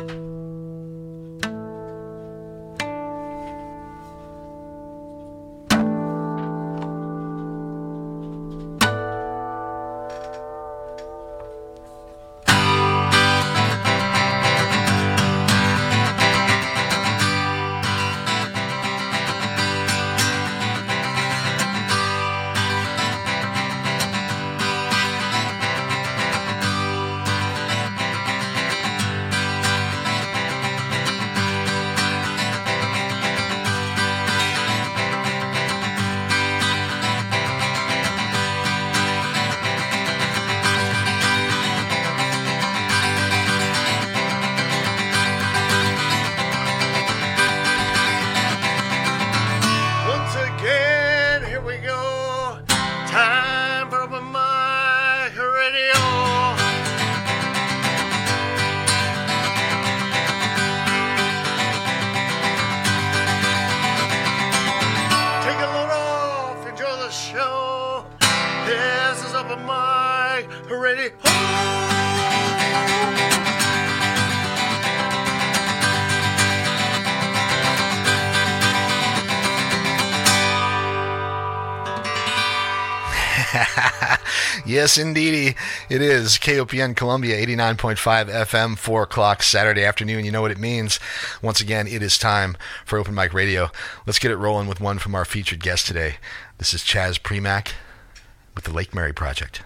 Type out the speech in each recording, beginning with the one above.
Once Yes, indeedy. It is KOPN Columbia 89.5 FM, 4 o'clock Saturday afternoon. You know what it means. Once again, it is time for Open Mic Radio. Let's get it rolling with one from our featured guest today. This is Chaz Prymek with the Lake Mary Project.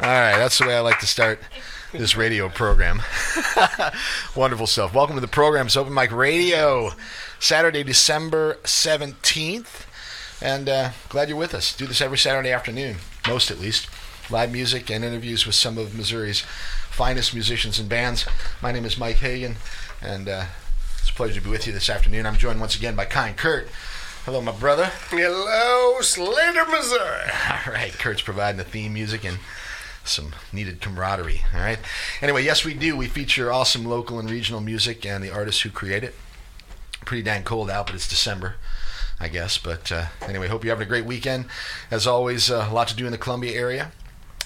right, that's the way I like to start this radio program. Wonderful stuff. Welcome to the program. It's Open Mic Radio, Saturday, December 17th. And uh, glad you're with us. Do this every Saturday afternoon, most at least. Live music and interviews with some of Missouri's finest musicians and bands. My name is Mike Hagan, and uh, it's a pleasure to be with you this afternoon. I'm joined once again by Kind Kurt. Hello, my brother. Hello, Slater, Missouri. All right, Kurt's providing the theme music and some needed camaraderie. All right. Anyway, yes, we do. We feature awesome local and regional music and the artists who create it. Pretty dang cold out, but it's December, I guess. But uh, anyway, hope you're having a great weekend. As always, uh, a lot to do in the Columbia area,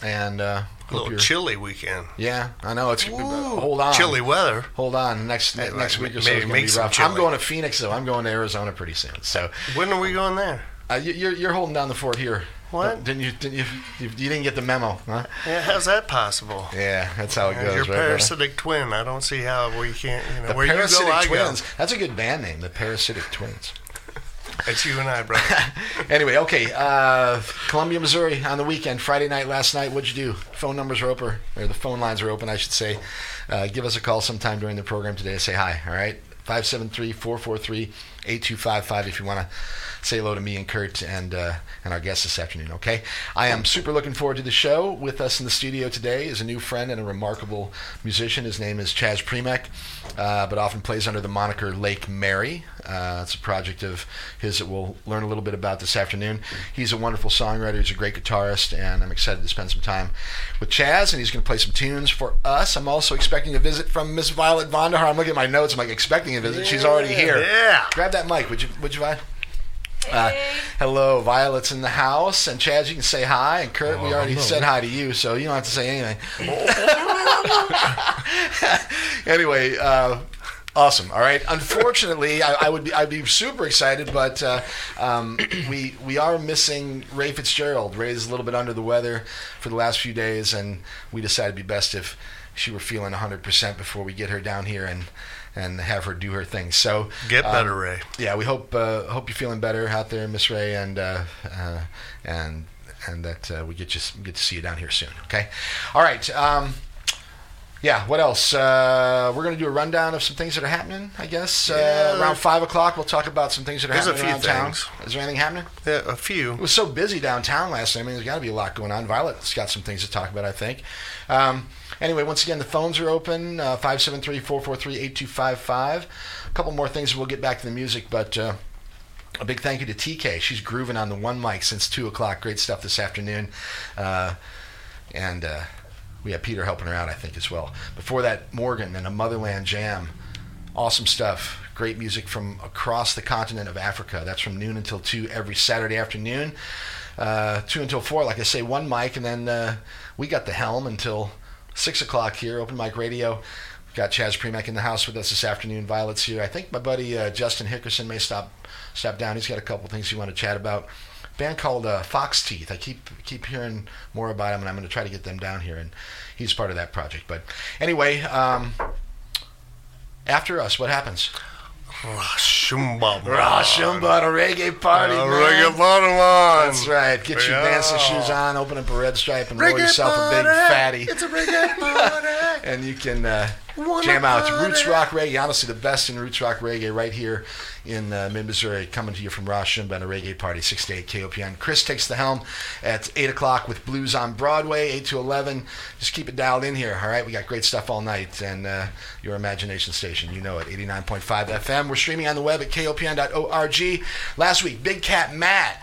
and uh, A little chilly weekend. Yeah, I know it's. Ooh, hold on. Chilly weather. Hold on. Next next like, week or so maybe make be some rough. I'm going to Phoenix though. I'm going to Arizona pretty soon. So When are we going there? uh, you, you're you're holding down the fort here. What? Didn't you? Didn't you? You, you didn't get the memo, huh? Yeah, how's that possible? Yeah, that's how it goes. your right, brother? parasitic twin. I don't see how we can't. You know, The where Parasitic you go, I Twins. go. That's a good band name, the Parasitic Twins. It's you and I, brother. Anyway, okay. Uh, Columbia, Missouri on the weekend, Friday night, last night. What'd you do? Phone numbers are open, or the phone lines are open, I should say. Uh, give us a call sometime during the program today. To say hi, all right? 573 443 8255 if you want to say hello to me and Kurt and uh, and our guests this afternoon, okay? I am super looking forward to the show. With us in the studio today is a new friend and a remarkable musician. His name is Chaz Prymek, uh, but often plays under the moniker Lake Mary. Uh, it's a project of his that we'll learn a little bit about this afternoon. He's a wonderful songwriter, he's a great guitarist, and I'm excited to spend some time with Chaz, and he's going to play some tunes for us. I'm also expecting a visit from Miss Violet Vonder Haar. I'm looking at my notes, I'm like, expecting a visit. She's already here. Yeah. Grab that mic, would you, would you, Vi? Uh, hello, Violet's in the house, and Chaz, you can say hi, and Kurt, we already said hi to you, so you don't have to say anything. anyway, uh, awesome. All right. Unfortunately, I, I would be I'd be super excited, but uh, um, we we are missing Ray Fitzgerald. Ray's a little bit under the weather for the last few days, and we decided it'd be best if she were feeling 100% before we get her down here and and have her do her thing. So Get um, better, Ray. yeah, we hope uh, hope you're feeling better out there, Miss Ray, and uh, uh, and and that uh, we get you get to see you down here soon. Okay, all right. Um, yeah, what else? Uh, we're going to do a rundown of some things that are happening. I guess uh, around five o'clock we'll talk about some things that are There's happening few around things. town. Is there anything happening? Yeah, a few. It was so busy downtown last night. I mean, there's got to be a lot going on. Violet's got some things to talk about, I think. Um, anyway, once again, the phones are open uh, 573 443 8255. A couple more things, we'll get back to the music, but. Uh, a big thank you to TK. She's grooving on the one mic since 2 o'clock. Great stuff this afternoon. Uh, and uh, we have Peter helping her out, I think, as well. Before that, Morgan and a Motherland Jam. Awesome stuff. Great music from across the continent of Africa. That's from noon until 2 every Saturday afternoon. Uh, 2 until 4, like I say, one mic, and then uh, we got the helm until 6 o'clock here, Open Mic Radio. We've got Chaz Prymek in the house with us this afternoon. Violet's here. I think my buddy uh, Justin Hickerson may stop stop down. He's got a couple things he want to chat about. band called uh, Fox Teeth. I keep keep hearing more about him, and I'm going to try to get them down here. And he's part of that project. But anyway, um, after us, what happens? Shumba. Rashumba, a reggae party, man. Reggae bottom on. That's right. Get your dancing shoes on, open up a red stripe, and roll Reggae yourself a big fatty. It's a reggae party. And you can uh, jam out roots rock reggae. Honestly, the best in roots rock reggae right here in uh, mid Missouri, coming to you from Rashumba and a reggae party, six to eight KOPN. Chris takes the helm at eight o'clock with blues on Broadway, eight to eleven. Just keep it dialed in here. All right, we got great stuff all night, and uh, your imagination station, you know it, eighty nine point five FM. We're streaming on the web at kopn.org. Last week, Big Cat Matt.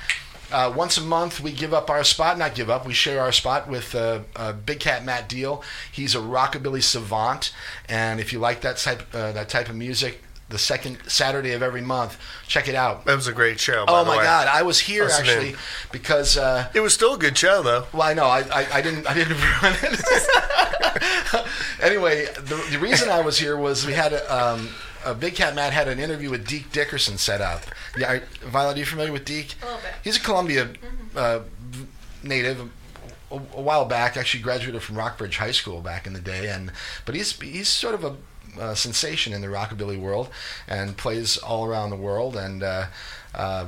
Uh, once a month, we give up our spot. Not give up. We share our spot with uh, uh, Big Cat Matt Deal. He's a rockabilly savant, and if you like that type uh, that type of music, the second Saturday of every month, check it out. That was a great show. By Oh my way. God! I was here Listen actually in. because. Uh, It was still a good show, though. well, I know I, I, I didn't I didn't ruin it. anyway, the, the reason I was here was we had a, um, a Big Cat Matt had an interview with Deke Dickerson set up. Yeah, are, Violet, are you familiar with Deke? A little bit. He's a Columbia uh, native. A, a while back, actually graduated from Rockbridge High School back in the day, and but he's he's sort of a uh, sensation in the rockabilly world and plays all around the world and uh, uh,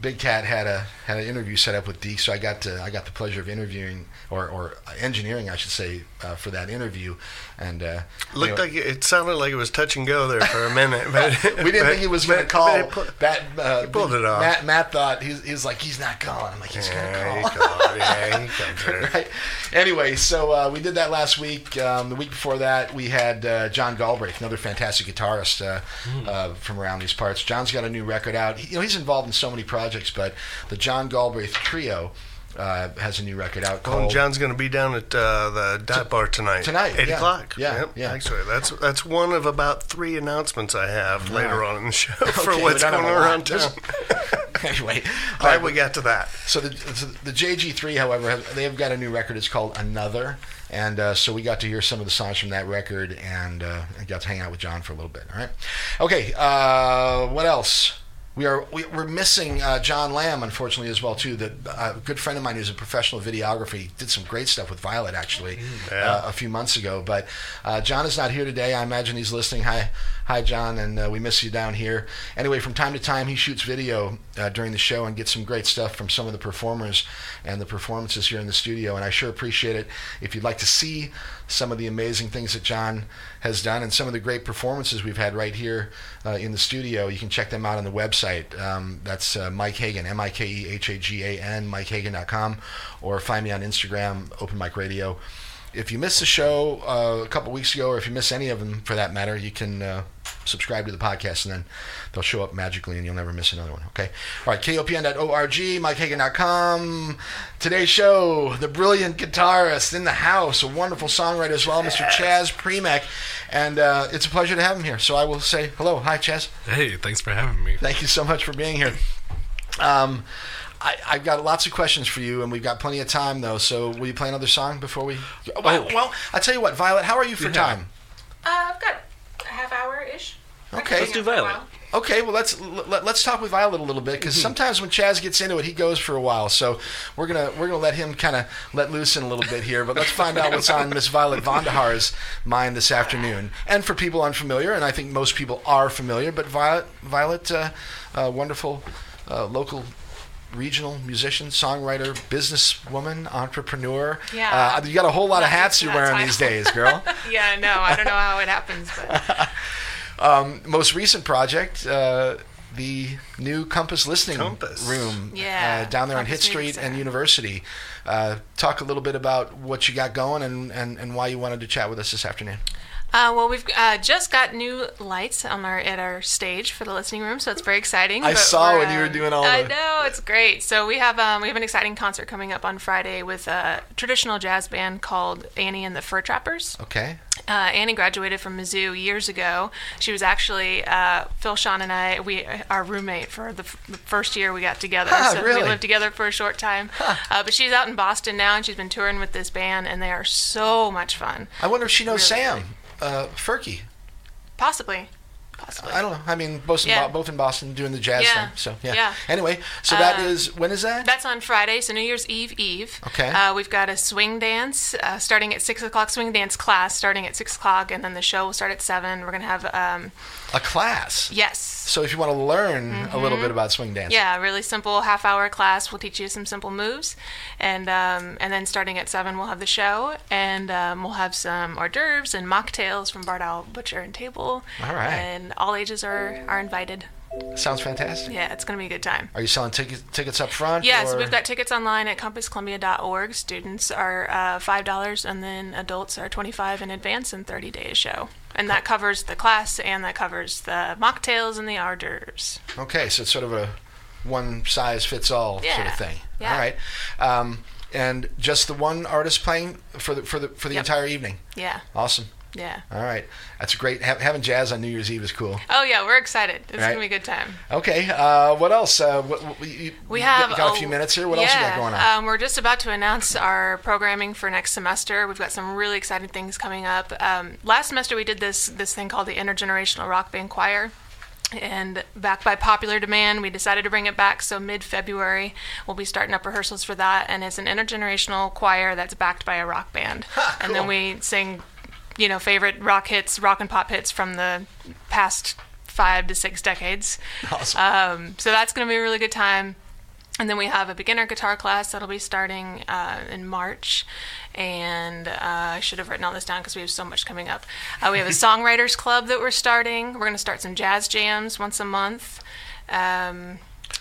Big Cat had a had an interview set up with Deke, so I got to I got the pleasure of interviewing or, or engineering, I should say, uh, for that interview. And uh, Looked like it, it sounded like it was touch and go there for a minute, but we didn't but- think he was going to call. but it pu- Matt, uh, he pulled it off. Matt, Matt thought he's, he's like he's not calling. I'm like he's Yeah, going to call. called, yeah, he comes right. Anyway, so uh, we did that last week. Um, the week before that, we had uh, John Galbraith, another fantastic guitarist uh, from around these parts. John's got a new record out. He, you know, he's involved in so many projects, but the John Galbraith Trio uh, has a new record out Oh. John's going to be down at uh, the dive bar tonight. Tonight, eight yeah. o'clock. Yeah, Yep, yeah. Actually, that's that's one of about three announcements I have later on in the show for Okay, what's going have around town. anyway, Glad right, we got to that. So the, so the JG3, however, have, they've got a new record. It's called Another, and uh, so we got to hear some of the songs from that record, and uh, I got to hang out with John for a little bit. All right, okay. Uh, what else? We are we, we're missing uh, John Lamb, unfortunately, as well too. The uh, good friend of mine who's a professional videographer. He did some great stuff with Violet actually Yeah. uh, a few months ago. But uh, John is not here today. I imagine he's listening. Hi, hi, John, and uh, we miss you down here. Anyway, from time to time, he shoots video uh, during the show and gets some great stuff from some of the performers and the performances here in the studio. And I sure appreciate it. If you'd like to see some of the amazing things that John has done and some of the great performances we've had right here uh, in the studio, you can check them out on the website. Um, that's uh, Mike Hagan, M I K E H A G A N, MikeHagan.com, or find me on Instagram, Open Mic Radio. If you missed the show uh, a couple weeks ago, or if you miss any of them for that matter, you can uh, subscribe to the podcast and then they'll show up magically and you'll never miss another one. Okay? All right, KOPN.org, MikeHagan.com. Today's show, the brilliant guitarist in the house, a wonderful songwriter as well, Mr. Chaz Prymek. And uh, it's a pleasure to have him here. So I will say hello. Hi, Chaz. Hey, thanks for having me. Thank you so much for being here. Um, I, I've got lots of questions for you, and we've got plenty of time, though. So, will you play another song before we? Well, well I tell you what, Violet, how are you for Yeah. time? Uh, I've got a half hour ish. Okay. Let's do Violet. Okay, well let's let, let's talk with Violet a little bit because sometimes when Chaz gets into it, he goes for a while. So we're gonna we're gonna let him kind of let loose in a little bit here. But let's find out what's on Miss Violet Vonder Haar's mind this afternoon. And for people unfamiliar, and I think most people are familiar, but Violet Violet, uh, uh, wonderful uh, local. Regional musician, songwriter, businesswoman, entrepreneur. Yeah. Uh, you got a whole lot of hats you're that wearing these days, girl. Yeah, no, I don't know how it happens, but Um, most recent project, uh, the new Compass Listening Compass. Room Yeah, uh, down there on Hit Compass Media Street and University. Uh, talk a little bit about what you got going and, and, and why you wanted to chat with us this afternoon. Uh, well, we've uh, just got new lights on our at our stage for the listening room, so it's very exciting. I saw when you were doing all that. I the- know it's great. So we have um, we have an exciting concert coming up on Friday with a traditional jazz band called Annie and the Fur Trappers. Okay. Uh, Annie graduated from Mizzou years ago. She was actually uh, Phil, Sean, and I. We our roommate for the, f- the first year we got together. Ah, so really? we lived together for a short time. Uh, but she's out in Boston now, and she's been touring with this band, and they are so much fun. I wonder if she knows Really Sam uh, Furky. Possibly, possibly. I don't know. I mean, both in, Yeah. Bo- both in Boston doing the jazz Yeah. thing. So, yeah. Yeah. Anyway, so that Uh, is, when is that? That's on Friday, so New Year's Eve Eve. Okay. Uh, we've got a swing dance uh, starting at six o'clock. Swing dance class starting at six o'clock, and then the show will start at seven. We're gonna have um, a class. yes, So if you want to learn a little bit about swing dance. Mm-hmm. Yeah, really simple half hour class. We'll teach you some simple moves, and um, and then starting at seven we'll have the show, and um, we'll have some hors d'oeuvres and mocktails from Barred Owl Butcher and Table. All right. And all ages are are invited. Sounds fantastic. Yeah, it's gonna be a good time. Are you selling tickets tickets up front? Yes, we've got tickets online at compasscolumbia.org. Students are uh, five dollars, and then adults are twenty five in advance and thirty days show, and that covers the class and that covers the mocktails and the hors d'oeuvres. Okay, so it's sort of a one size fits all sort of thing. Yeah. All right. Um, and just the one artist playing for the for the for the Yep. entire evening. Yeah, Awesome. Yeah. All right, that's great. Ha- having jazz on New Year's Eve is cool. Oh yeah, we're excited. It's Right. gonna be a good time. Okay. Uh, what else? Uh, what, what, you, We have got, a few minutes here. What else you got going on? Um, we're just about to announce our programming for next semester. We've got some really exciting things coming up. Um, last semester we did this this thing called the Intergenerational Rock Band Choir. And backed by popular demand, we decided to bring it back. So mid February, we'll be starting up rehearsals for that. And it's an intergenerational choir that's backed by a rock band. And then we sing, you know, favorite rock hits, rock and pop hits from the past five to six decades. awesome. Um, so that's going to be a really good time. And then we have a beginner guitar class that'll be starting uh, in March. And uh, I should have written all this down because we have so much coming up. Uh, we have a songwriters club that we're starting. We're going to start some jazz jams once a month. Um,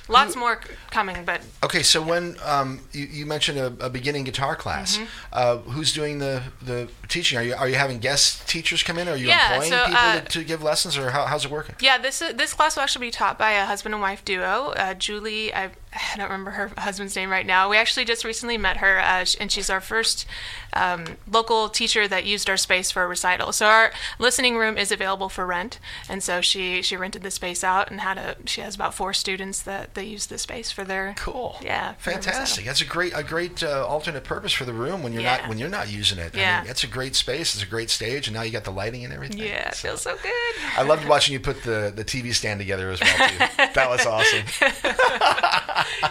lots more coming, but Okay, so when um, you, you mentioned a, a beginning guitar class, Mm-hmm. uh, who's doing the, the teaching? Are you are you having guest teachers come in? Are you Yeah, employing so, people uh, to, to give lessons, or how, how's it working? Yeah, this is, this class will actually be taught by a husband and wife duo. Uh, Julie, I, I don't remember her husband's name right now. We actually just recently met her, uh, and she's our first um, local teacher that used our space for a recital. So our listening room is available for rent, and so she she rented the space out and had a she has about four students that they use the space for their Cool. Yeah, Fantastic. That's a great a great uh, alternate purpose for the room when you're not when you're not using it. I Yeah. mean, it's a great space. It's a great stage, and now you got the lighting and everything. Yeah, it So- feels so good. I loved watching you put the, the TV stand together as well too. that was awesome.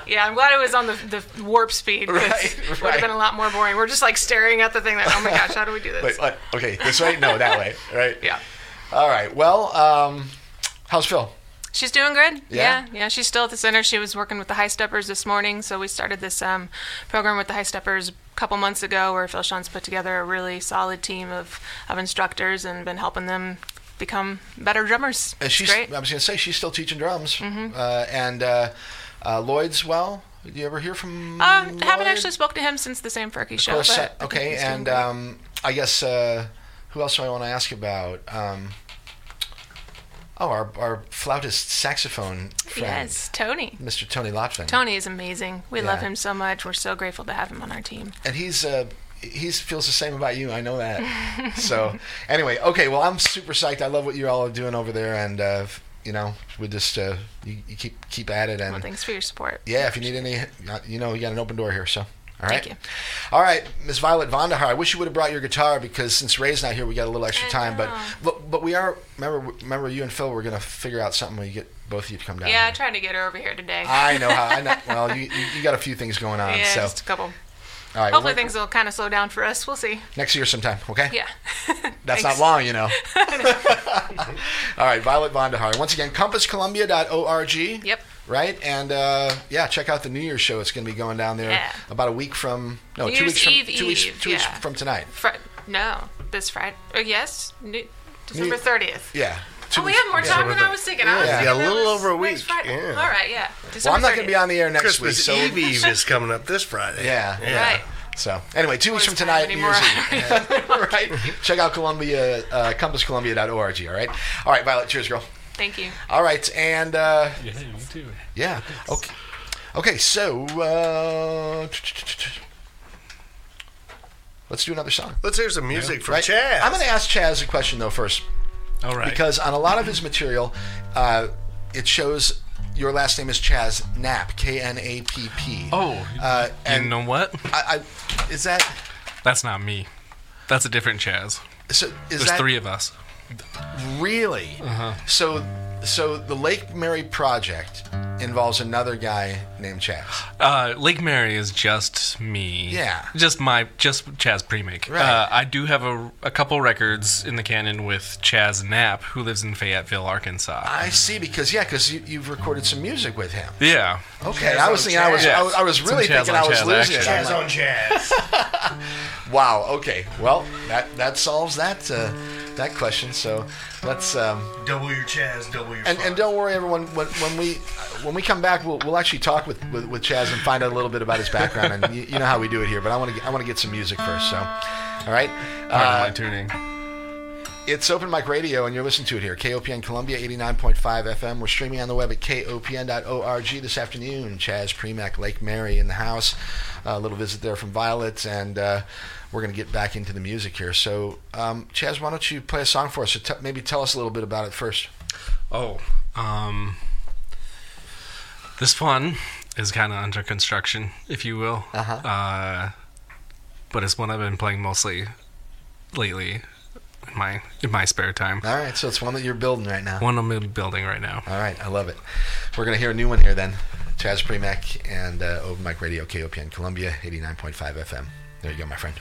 Yeah, I'm glad it was on the, the warp speed. Right, It would have been a lot more boring. We're just like staring at the thing. That oh my gosh, how do we do this? Wait, what? Okay, this way? No, that way. Right. Yeah. All right. Well, um, how's Phil? She's doing good. Yeah? Yeah? yeah, She's still at the center. She was working with the High Steppers this morning, so we started this um, program with the High Steppers a couple months ago, where Phil Sean's put together a really solid team of, of instructors and been helping them become better drummers. And she's. great. I was going to say she's still teaching drums. Uh, and uh, uh, Lloyd's well. Did you ever hear from? Uh, haven't actually spoke to him since the Sam Ferky show. Course, uh, I okay, and um, I guess uh, who else do I want to ask about? Um, oh, our our flautist saxophone friend, yes, Tony. Mr. Tony Lotvin. Tony is amazing. We love him so much. We're so grateful to have him on our team. and he's uh, he feels the same about you. I know that. so anyway, okay. Well, I'm super psyched. I love what you all are doing over there, and uh, you know, we just uh, you, you keep keep at it, and Well, thanks for your support. yeah, if you need any, you know, you got an open door here. So. All right. Thank you. All right, Miss Violet Vonder Haar. I wish you would have brought your guitar because since Ray's not here, we got a little extra time. But, but but we are remember remember you and Phil were gonna figure out something when you get both of you to come down. Yeah, I here. tried to get her over here today. I know how. I know. Well, you you you got a few things going on. yeah, so just a couple. all right. Hopefully well, things will kind of slow down for us. We'll see. next year sometime. Okay. Yeah. That's Thanks. not long, you know. All right, Violet Vonder Haar. Once again, compasscolumbia.org. Yep. Right? And uh, yeah, check out the New Year's show. It's going to be going down there Yeah. about a week from, no, New two Year's weeks from, Eve weeks, Eve, two weeks from tonight. Fri- no, this Friday. Oh, yes, New- December thirtieth. Yeah. two Oh, we have more yeah. time than I was thinking. I was Yeah. thinking Yeah, a little over a week, Friday. yeah. All right, yeah. Well, I'm not going to be on the air next Christmas week. So, Eve Eve is coming up this Friday. Yeah. Right. So anyway, two weeks from What is time tonight, New Year's? Eve. right? Check out Columbia, uh, compasscolumbia.org. All right. All right, Violet. Cheers, girl. Thank you. All right, and uh, Yeah, you too. yeah. Okay. Okay. So uh, let's do another song. Let's hear some music from Right. Chaz. I'm going to ask Chaz a question though first, All right. because on a lot of his material, uh, it shows your last name is Chaz Knapp, K N A P P. oh, Uh, you and know what? I, I, is that That's not me. That's a different Chaz. so? Is There's that three of us. Really? Uh-huh. So, so the Lake Mary project involves another guy named Chaz. Uh, Lake Mary is just me. Yeah. Just my, just Chaz Prymek. Right. Uh, I do have a, a couple records in the canon with Chaz Knapp, who lives in Fayetteville, Arkansas. I see, because yeah, because you, you've recorded some music with him. yeah. Okay, Chaz I was on thinking I was, Chaz. I was I was really Chaz thinking I was Chaz losing it. action. I'm Chaz on Jazz. wow. Okay. Well, that that solves that uh, that question. So let's um, double your Chaz, double your and and don't worry, everyone. When, when we when we come back, we'll we'll actually talk with, with, with Chaz and find out a little bit about his background. And you, you know how we do it here. But I want to I want to get some music first. So, all right. Pardon Uh, tuning. It's Open Mic Radio, and you're listening to it here. KOPN Columbia, 89.5 FM. We're streaming on the web at kopn.org this afternoon. Chaz Prymek, Lake Mary in the house. a little visit there from Violet, and uh, we're going to get back into the music here. So, um, Chaz, why don't you play a song for us? Or t- maybe tell us a little bit about it first. Oh, um, this one is kind of under construction, if you will. Uh-huh. Uh, but it's one I've been playing mostly lately in my in my spare time. All right, so it's one that you're building right now. One I'm building right now. All right, I love it. We're going to hear a new one here then. Chaz Prymek and uh, Open Mic Radio, KOPN Columbia, 89.5 FM. There you go, my friend.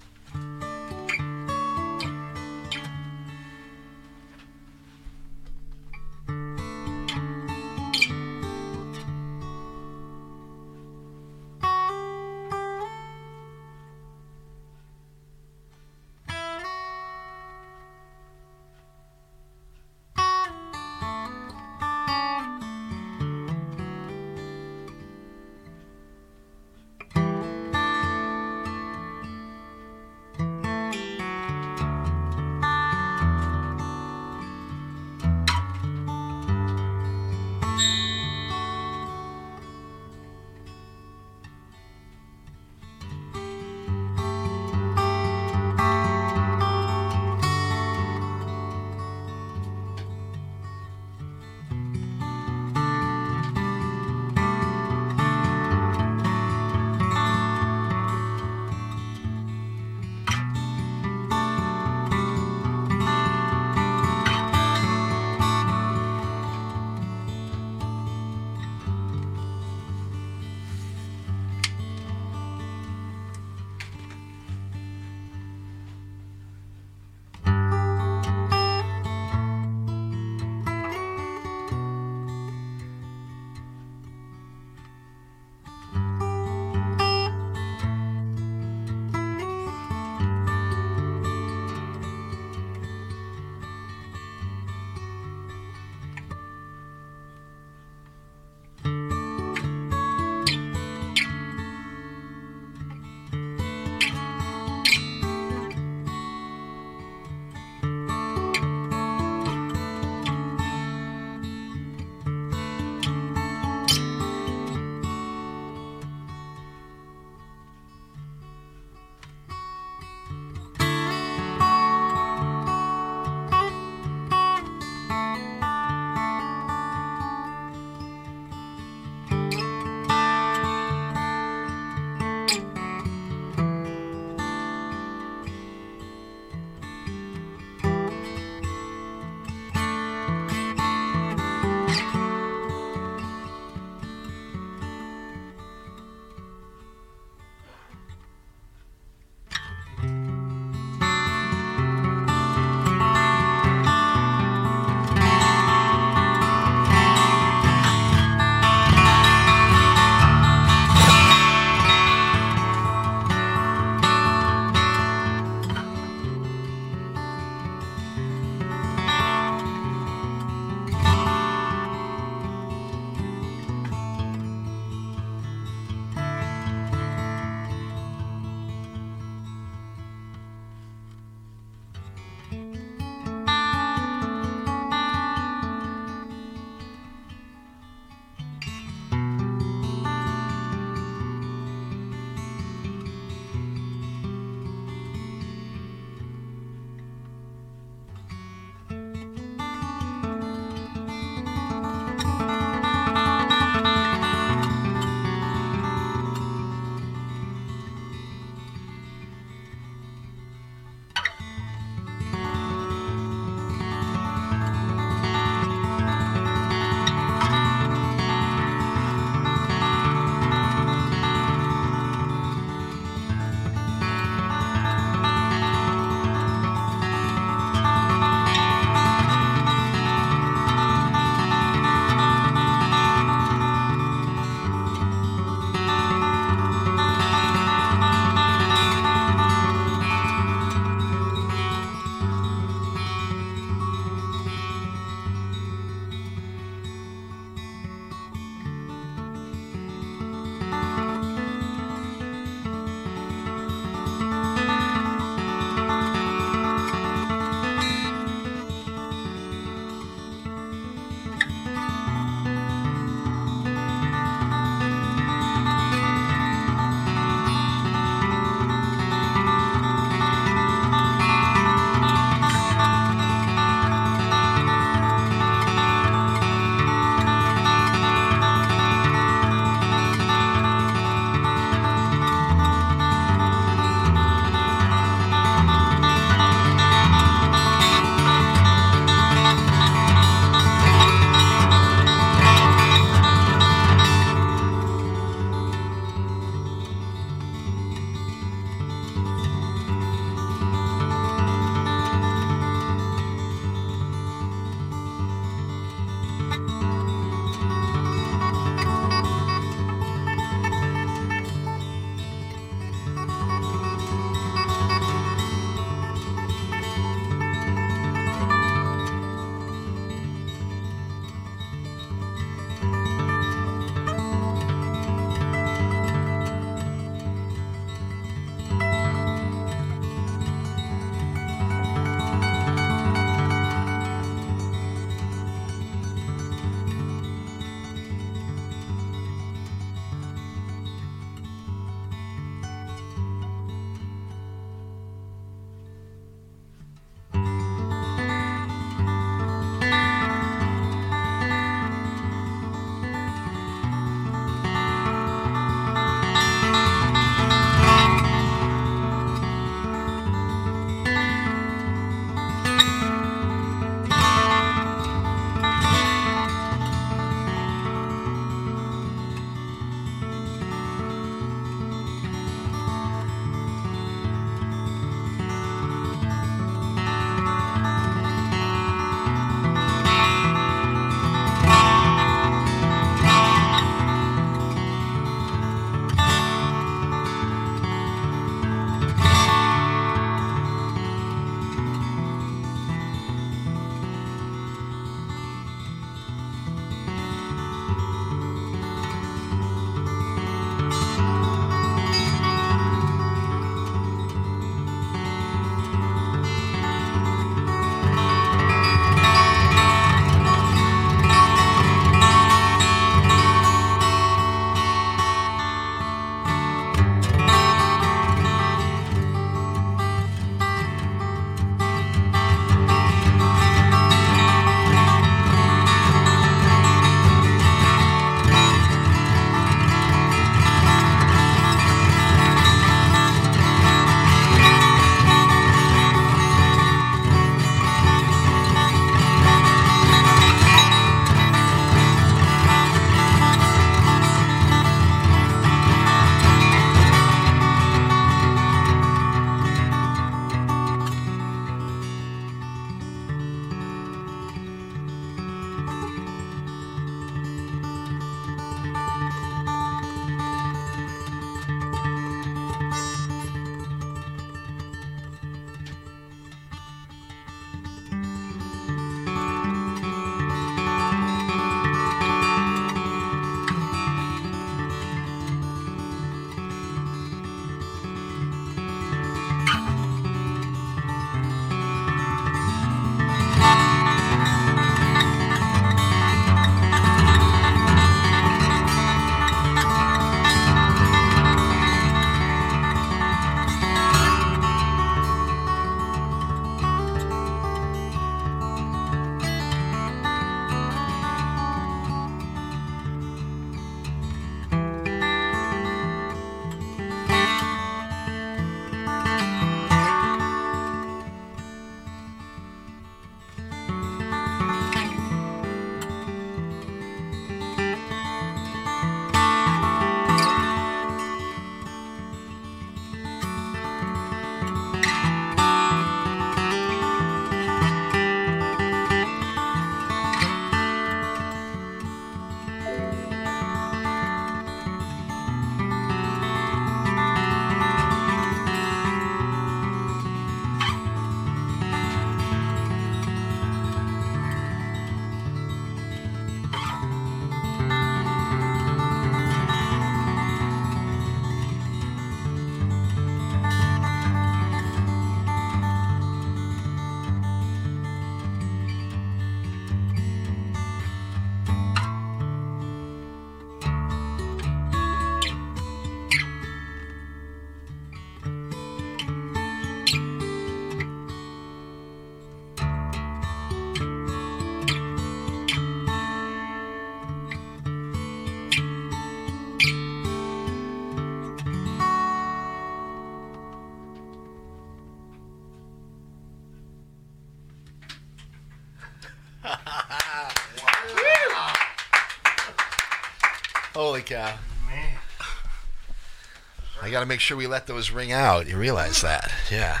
I got to make sure we let those ring out. You realize that? Yeah.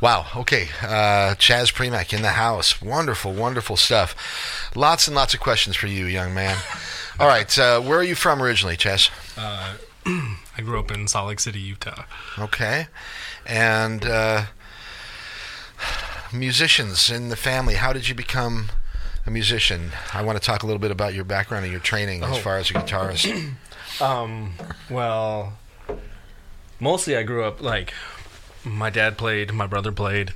Wow. Okay. Uh, Chaz Prymek in the house. Wonderful, wonderful stuff. Lots and lots of questions for you, young man. All right. Uh, where are you from originally, Chaz? Uh, I grew up in Salt Lake City, Utah. Okay. And uh, musicians in the family. How did you become a musician? I want to talk a little bit about your background and your training as Oh. far as a guitarist. Um, well, mostly I grew up like my dad played, my brother played,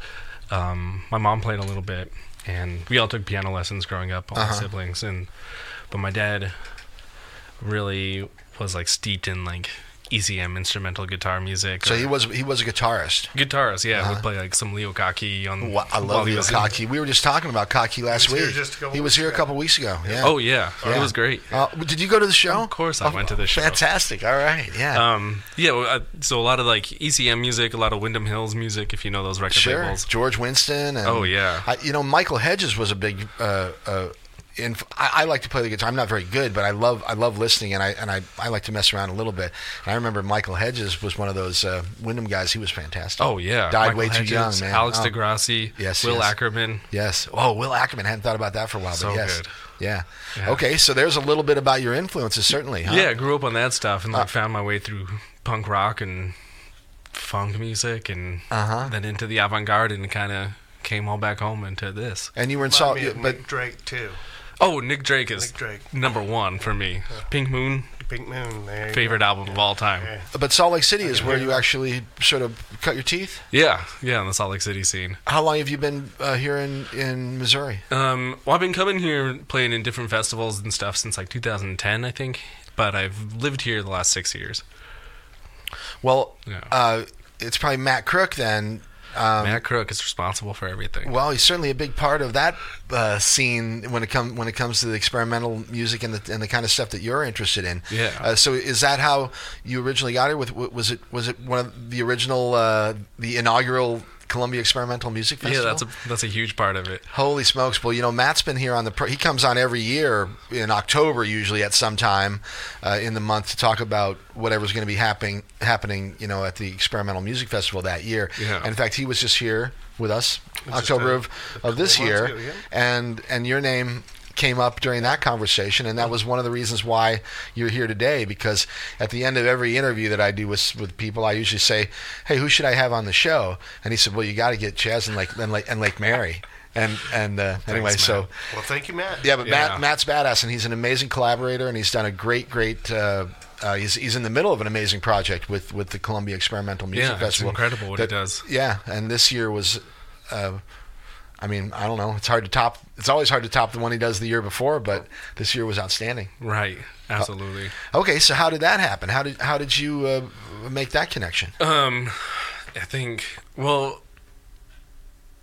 um, my mom played a little bit, and we all took piano lessons growing up, all Uh-huh. siblings. And but my dad really was like steeped in like ECM instrumental guitar music. so he was he was a guitarist. guitarist, yeah, Uh-huh. would play like some Leo Kottke on. Wow, I love he Leo was in- Kottke. We were just talking about Kottke last was here week. just a he was weeks here a couple weeks ago. Yeah. Oh yeah, Yeah. it was great. Uh, did you go to the show? Of course I went to the show. Fantastic. All right. Yeah. Um, yeah, uh, so a lot of like ECM music, a lot of Windham Hills music, if you know those record sure. labels. George Winston. And, Oh, yeah. I, you know, Michael Hedges was a big. Uh, uh, inf- I, I like to play the guitar. I'm not very good, but I love I love listening, and I and I, I like to mess around a little bit. And I remember Michael Hedges was one of those uh, Windham guys. He was fantastic. Oh yeah, Died Michael way too young, man. Alex Oh. DeGrassi, Yes, Will yes. Ackerman. Yes. Oh, Will Ackerman. Hadn't thought about that for a while, but yes. good. Yeah. Yeah. Okay, so there's a little bit about your influences, certainly. Huh? Yeah, I grew up on that stuff and like Uh, found my way through punk rock and funk music, and Uh-huh. then into the avant-garde, and kind of came all back home into this. And you were in Remind Salt, me of but Drake too. Oh, Nick Drake is Nick Drake. number one for me. Pink Moon, Pink Moon. There favorite go. album of all time. Yeah. but Salt Lake City is where you actually sort of cut your teeth. Yeah, yeah, in the Salt Lake City scene. How long have you been uh, here in in Missouri? Um, well, I've been coming here playing in different festivals and stuff since like 2010, I think. But I've lived here the last six years. Well, Yeah. uh, it's probably Matt Crook then. Um, Matt Crook is responsible for everything. Well, he's certainly a big part of that uh, scene when it comes when it comes to the experimental music and the and the kind of stuff that you're interested in. Yeah. Uh, so is that how you originally got here? With was it was it one of the original uh, the inaugural Columbia Experimental Music Festival? yeah, that's a that's a huge part of it. Holy smokes! Well, you know, Matt's been here on the. Pro- he comes on every year in October, usually at some time uh, in the month, to talk about whatever's going to be happening. Happening, you know, at the Experimental Music Festival that year. Yeah. And in fact, he was just here with us Just October a- of, of this year, ago, yeah. and and your name came up during that conversation, and that was one of the reasons why you're here today. Because at the end of every interview that I do with with people, I usually say, "Hey, who should I have on the show?" And he said, "Well, you got to get Chaz and Lake and Lake, and Lake Mary." And and uh, anyway, Matt. so Well, thank you, Matt. yeah, but Yeah. Matt Matt's badass, and he's an amazing collaborator, and he's done a great, great. Uh, uh, he's he's in the middle of an amazing project with with the Columbia Experimental Music Yeah, it's Festival. incredible what he does. Yeah, and this year was. Uh, I mean, I don't know. It's hard to top. It's always hard to top the one he does the year before, but this year was outstanding. Right. Absolutely. Okay, so how did that happen? How did how did you uh, make that connection? Um, I think. Well,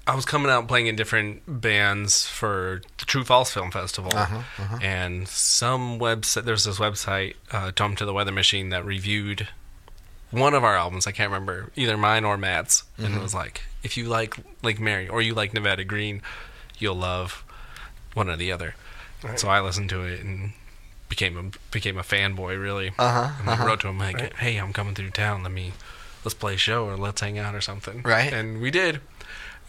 I was coming out playing in different bands for the True False Film Festival, Uh-huh, uh-huh. and some website. There's this website, uh, Tome to the Weather Machine, that reviewed one of our albums. I can't remember either mine or Matt's, and Mm-hmm. it was like, if you like Lake Mary or you like Nevada Green, you'll love one or the other. Right. So I listened to it and became a became a fanboy really. Uh huh. And I wrote to him like, "Hey, I'm coming through town. Let me, let's play a show or let's hang out or something." Right. And we did.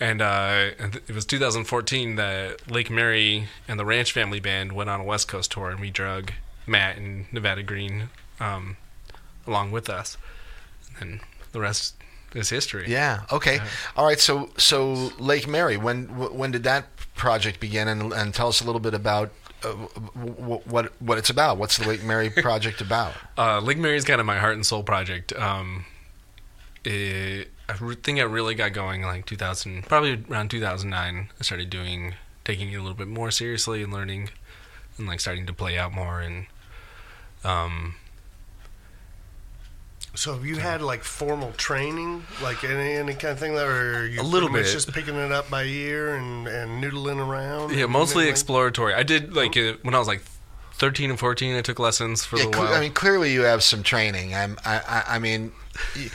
And uh, it was 2014 that Lake Mary and the Ranch Family Band went on a West Coast tour, and we drug Matt and Nevada Green um, along with us. And the rest is history. Yeah. Okay. Yeah. All right. So so Lake Mary. When when did that project begin? And and tell us a little bit about uh, w- w- what what it's about. What's the Lake Mary project about? Uh, Lake Mary is kind of my heart and soul project. Um, it, I think I really got going like 2000, probably around 2009. I started doing, taking it a little bit more seriously and learning, and like starting to play out more. And um, So have you had like formal training, like any any kind of thing, that, or are you A little pretty much bit. just picking it up by ear and and noodling around? yeah, mostly noodling? exploratory. I did like uh, when I was like 13 and 14. I took lessons for a Yeah, little while. I mean, clearly you have some training. I'm, I, I, I mean, you,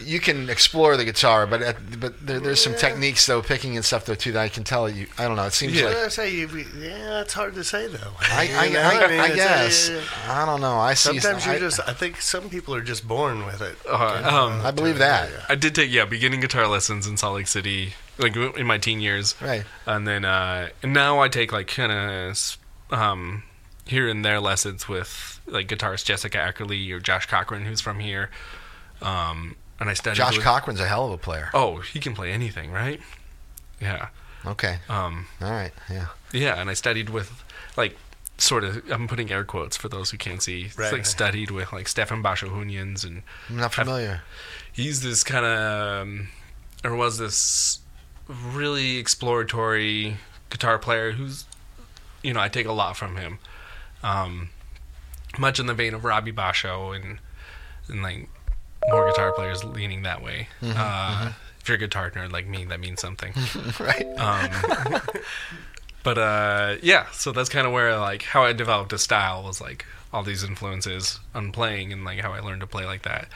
you can explore the guitar, but at, but there, there's some techniques though, picking and stuff though too that I can tell you. I don't know. It seems Yeah. like I say you. Yeah, it's hard to say though. I, I, You know, I, mean, I it's, guess uh, I don't know. I see. Sometimes I, you just. I think some people are just born with it. Uh, um, I believe that. I did take yeah beginning guitar lessons in Salt Lake City, like in my teen years, Right. and then uh, and now I take like kind of um, here and there lessons with like guitarist Jessica Ackerley or Josh Cochran, who's from here, um, and I studied. Josh with, Cochran's a hell of a player. Oh, he can play anything, right? Yeah. Okay. Um, All right. Yeah. yeah, and I studied with like sort of I'm putting air quotes for those who can't see. It's Right. like studied with like Steffen Basho-Junghans and I'm not familiar. he's this kind of um, or was this really exploratory guitar player who's you know I take a lot from him um, much in the vein of Robbie Basho and and like more guitar players leaning that way uh, if you're a guitar nerd like me that means something right. um, but uh, yeah, so that's kind of where like how I developed a style was like all these influences on playing and like how I learned to play like that.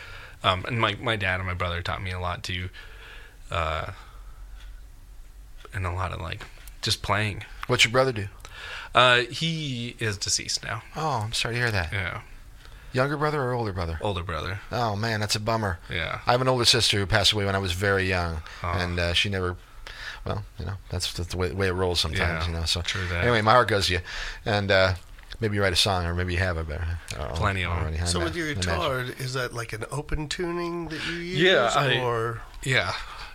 Um, and my my dad and my brother taught me a lot too, uh, and a lot of like just playing. What's your brother do? Uh, he is deceased now. Oh, I'm sorry to hear that. Yeah, Younger brother or older brother? older brother. Oh man, that's a bummer. Yeah, I have an older sister who passed away when I was very young, Oh. and uh, she never. Well, you know, that's just the way, way it rolls sometimes. Yeah, you know, so true that. anyway, my heart goes to you, and uh, maybe you write a song, or maybe you have. I better. uh, Plenty of 'em. already. I So with your I imagine. guitar, is that like an open tuning that you use? Yeah, I- or yeah,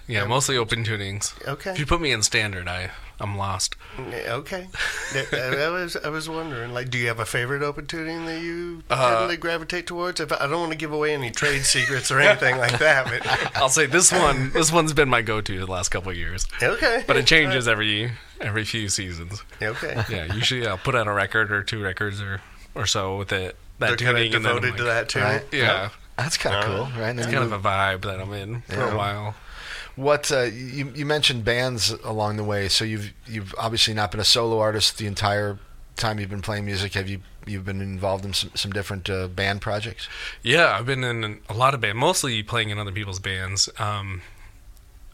yeah. Mostly open tunings. okay, If you put me in standard, I I'm lost. Okay. I, I was I was wondering, like, do you have a favorite open tuning that you Uh, tend to gravitate towards? If I don't want to give away any trade secrets or anything like that, but I'll say this one. This one's been my go-to the last couple of years. okay. but it changes every every few seasons. Okay. Yeah, usually I'll put out a record or two records or or so with it that They're kind tuning, of and then I'm devoted to that too. Right. Yeah, That's kind of Uh, cool, right? And it's you kind of a vibe that I'm in for Yeah. a while. What uh, you you mentioned bands along the way, so you've you've obviously not been a solo artist the entire time you've been playing music. Have you you've been involved in some some different uh, band projects? Yeah, I've been in a lot of bands, mostly playing in other people's bands. Um,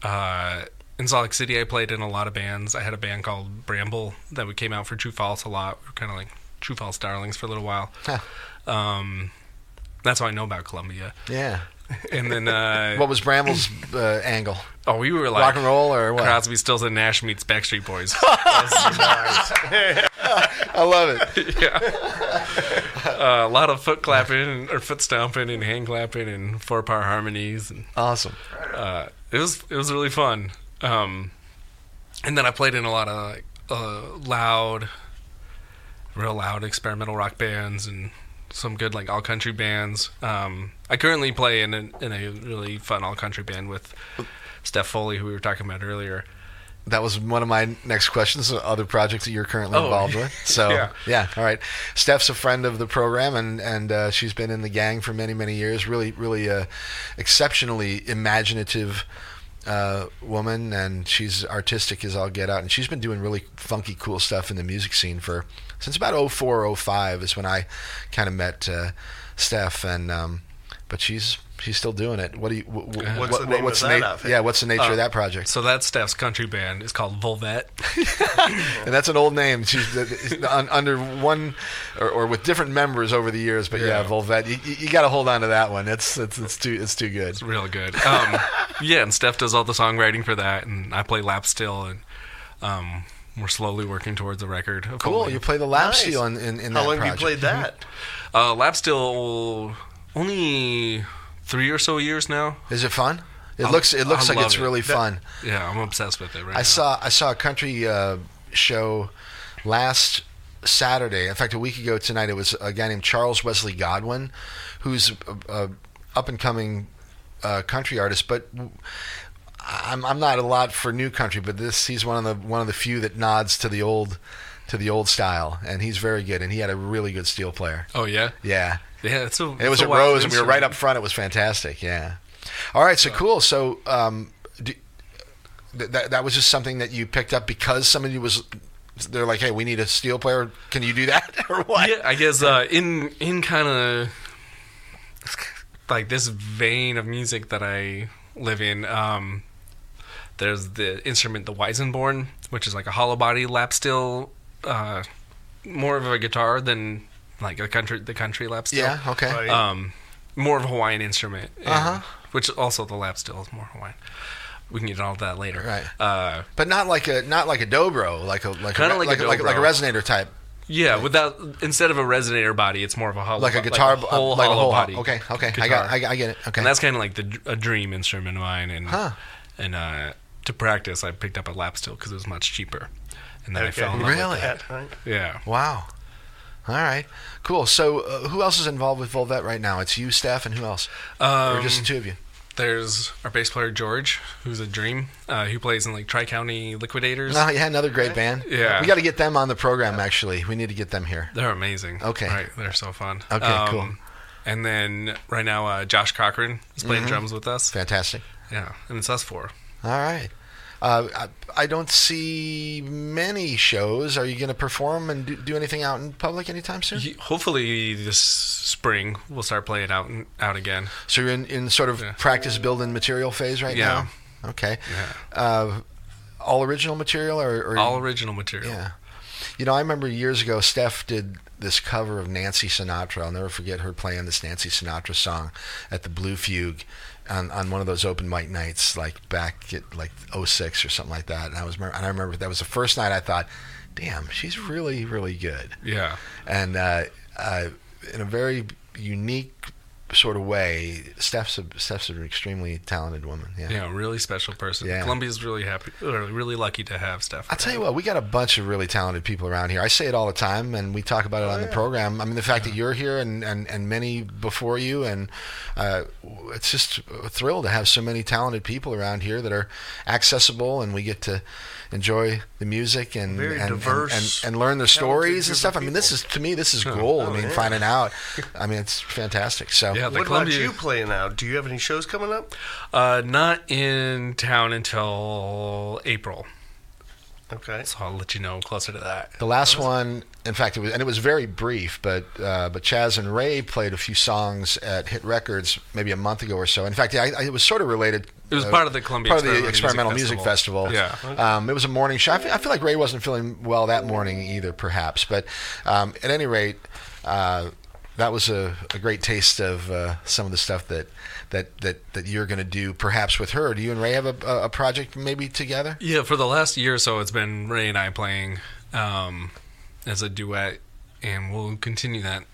uh, in Salt Lake City, I played in a lot of bands. I had a band called Bramble that we came out for True False a lot. We were kind of like True False darlings for a little while. Huh. Um, that's how I know about Columbia. Yeah. And then, uh, What was Bramble's uh, angle? oh, we were like Rock and roll or what? Crosby, Stills, and Nash meets Backstreet Boys. I love it. yeah. Uh, a lot of foot clapping or foot stomping and hand clapping and four part harmonies and Awesome. uh, it was it was really fun. Um, and then I played in a lot of like, uh, loud, real loud experimental rock bands and some good like all country bands. Um, I currently play in a, in a really fun all country band with Steph Foley, who we were talking about earlier. That was one of my next questions. Other projects that you're currently Oh, involved with. So yeah. yeah. all right. Steph's a friend of the program, and and uh, she's been in the gang for many many years. Really really uh, exceptionally imaginative uh, woman, and she's artistic as all get out. And she's been doing really funky cool stuff in the music scene for since about 04, 05 is when I kind of met uh, Steph, and um, but she's. She's still doing it. What do you? Wh- wh- What's what- the name what's of the that na- Yeah, what's the nature Uh, of that project? So that's Steph's country band. It's called Volvet. and that's an old name. She's un, under one or, or with different members over the years. But yeah, Yeah. Volvet, you, you got to hold on to that one. It's it's it's too it's too good. It's real good. Um, yeah, and Steph does all the songwriting for that, and I play lap still, and um, we're slowly working towards a record. Cool. You play the lap Nice. steel in, in, in How that long have you played that? Uh, lap steel only three or so years now. Is it fun? It I- looks it looks I like it's it. really That- fun. Yeah, I'm obsessed with it right I now. saw I saw a country uh, show last Saturday. In fact, a week ago tonight, it was a guy named Charles Wesley Godwin, who's a, a up and coming uh, country artist. But I'm I'm not a lot for new country, but this he's one of the one of the few that nods to the old to the old style, and he's very good. And he had a really good steel player. Oh yeah, Yeah, yeah. It's a. it was a at Rose, and we were right up front. It was fantastic. Yeah. All right, so cool. So um, do, th- that that was just something that you picked up because somebody was. They're like, hey, we need a steel player. Can you do that or what? Yeah, I guess uh, in in kind of like this vein of music that I live in. Um, there's the instrument, the Weissenborn, which is like a hollow body lap steel, uh, more of a guitar than like a country, the country lap steel. Yeah. Okay. Right. Um, more of a Hawaiian instrument. Uh-huh. Which also the lap steel is more Hawaiian. We can get into all that later. Right. Uh, But not like a not like a dobro, like a like a, like like, a, like, like a resonator type, yeah, without instead of a resonator body, it's more of a hollow, like a guitar, like a whole like a hollow whole body. Okay. Okay. I got I, I get it. Okay. And that's kind of like the a dream instrument of mine. And Huh. and uh, to practice, I picked up a lap steel because it was much cheaper. And then I Okay. fell in love Really? with that. That, right? Yeah. wow. All right. Cool. So uh, who else is involved with Volvet right now? It's you, Steph, and who else? Um, or just the two of you? There's our bass player George, who's a dream, uh, who plays in like Tri County Liquidators. No, yeah, another great band. Yeah. We got to get them on the program. Actually, we need to get them here. They're amazing. Okay. Right, they're so fun. Okay, cool. And then right now, uh, Josh Cochran is playing Mm-hmm. drums with us. Fantastic. Yeah, and it's us four. All right. Uh, I, I don't see many shows. Are you going to perform and do, do anything out in public anytime soon? Hopefully this spring we'll start playing out and out again. So you're in, in sort of Yeah. practice building material phase right Yeah. now? Okay. Yeah. Uh, all original material or, or All original material. Yeah. You know, I remember years ago, Steph did this cover of Nancy Sinatra. I'll never forget her playing this Nancy Sinatra song at the Blue Fugue on, on one of those open mic nights, like back at like 06 or something like that. And I was, and I remember that was the first night I thought, damn, she's really, really good. Yeah. And uh, uh, in a very unique sort of way, Steph's a, Steph's an extremely talented woman. Yeah. Yeah, really special person. Yeah. Columbia's really happy, really lucky to have Steph. I'll tell you what, we got a bunch of really talented people around here. I say it all the time, and we talk about it on the program. I mean, the fact that you're here and, and, and many before you, and uh, it's just a thrill to have so many talented people around here that are accessible, and we get to enjoy the music and Very and, diverse, and, and learn the stories and stuff. I mean, this is to me, this is gold. I mean, yeah. finding out. I mean, it's fantastic. So Yeah, What Columbia, about you playing out? Do you have any shows coming up? Uh, not in town until April, Okay. so I'll let you know closer to that. The last one, in fact, it was and it was very brief, but uh, but Chaz and Ray played a few songs at Hitt Records maybe a month ago or so. In fact, I, I, it was sort of related. It was uh, part of the Columbia part of the Experimental music, Music festival. Festival. Um, it was a morning show. I feel, I feel like Ray wasn't feeling well that morning either, perhaps. But um, at any rate, uh, that was a, a great taste of uh, some of the stuff that that that, that you're going to do, perhaps with her. Do you and Ray have a, a project maybe together? Yeah, for the last year or so, it's been Ray and I playing um, as a duet, and we'll continue that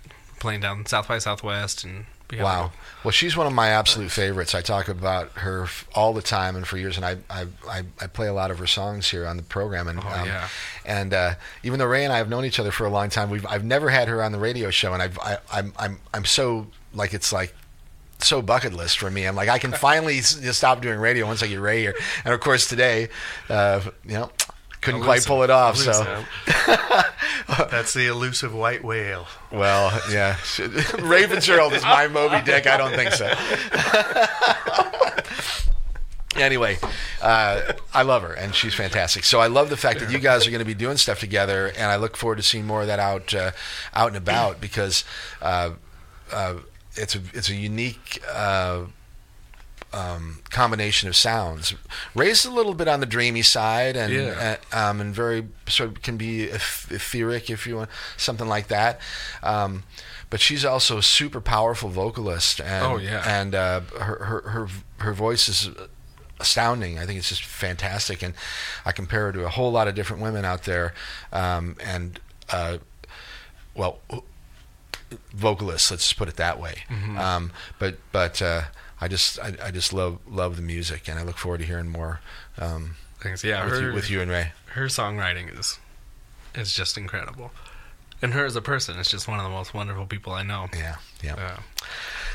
playing down South by Southwest and Wow. Well, she's one of my absolute favorites. I talk about her f- all the time and for years, and I I, I, I play a lot of her songs here on the program. And Oh, um, yeah. and uh, even though Ray and I have known each other for a long time, we've I've never had her on the radio show, and I've I, I'm I'm I'm so like it's like so bucket list for me. I'm like I can finally s- just stop doing radio once I get Ray here. And of course today, uh, you know, couldn't quite pull it off. So That's the elusive white whale. well, yeah, Ray Fitzgerald is my Moby Dick. I don't think so. anyway, uh, I love her and she's fantastic. So I love the fact that you guys are going to be doing stuff together, and I look forward to seeing more of that out uh, out and about because uh, uh, it's a it's a unique. Um, combination of sounds, raised a little bit on the dreamy side, and Yeah. uh, um, and very sort of can be eth- etheric if you want something like that. Um, but she's also a super powerful vocalist, and Oh, yeah. and uh, her, her her her voice is astounding. I think it's just fantastic, and I compare her to a whole lot of different women out there, um, and uh, well, vocalists. Let's just put it that way. Mm-hmm. Um, but but uh, I just I, I just love love the music, and I look forward to hearing more um, Thanks. Yeah, with, her, you, with you and Ray. her songwriting is is just incredible, and her as a person is just one of the most wonderful people I know. Yeah, yeah. Yeah.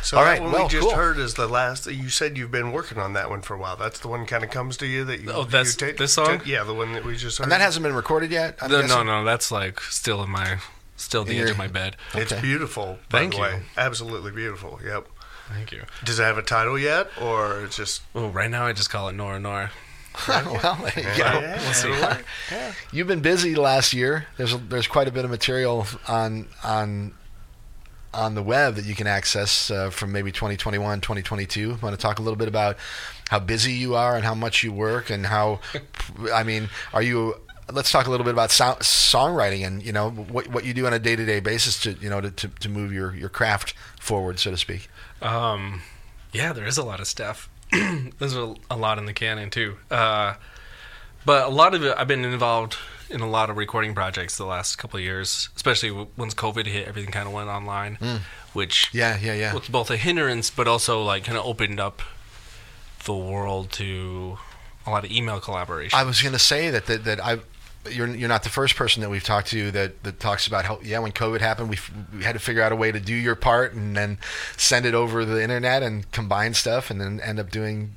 So All that right, one well, we just cool. heard is the last. You said you've been working on that one for a while. That's the one kind of comes to you that you. Oh, that's you this song? ta- yeah, the one that we just heard. And that hasn't been recorded yet. I'm The- no, guessing? no, that's like still in my still at the In edge of my bed. It's beautiful. By Thank the you. way, absolutely beautiful. Yep. Thank you. Does it have a title yet, or it's just? Well, right now I just call it Nora Nora. well, there you yeah. go. Yeah. We'll see. Yeah. You've been busy last year. There's a, there's quite a bit of material on on on the web that you can access uh, from maybe 2021, 2022. Want to talk a little bit about how busy you are and how much you work and how, I mean, are you? Let's talk a little bit about sound, songwriting and you know what what you do on a day to day basis to you know to, to, to move your, your craft forward, so to speak. Um, yeah, there is a lot of stuff. There's a, a lot in the canon too. Uh, but a lot of it, I've been involved in a lot of recording projects the last couple of years, especially once COVID hit, everything kind of went online, which Yeah, yeah, yeah. was both a hindrance, but also like kind of opened up the world to a lot of email collaboration. I was going to say that that, that I. You're, you're not the first person that we've talked to that, that talks about how yeah when COVID happened we, we had to figure out a way to do your part and then send it over the internet and combine stuff and then end up doing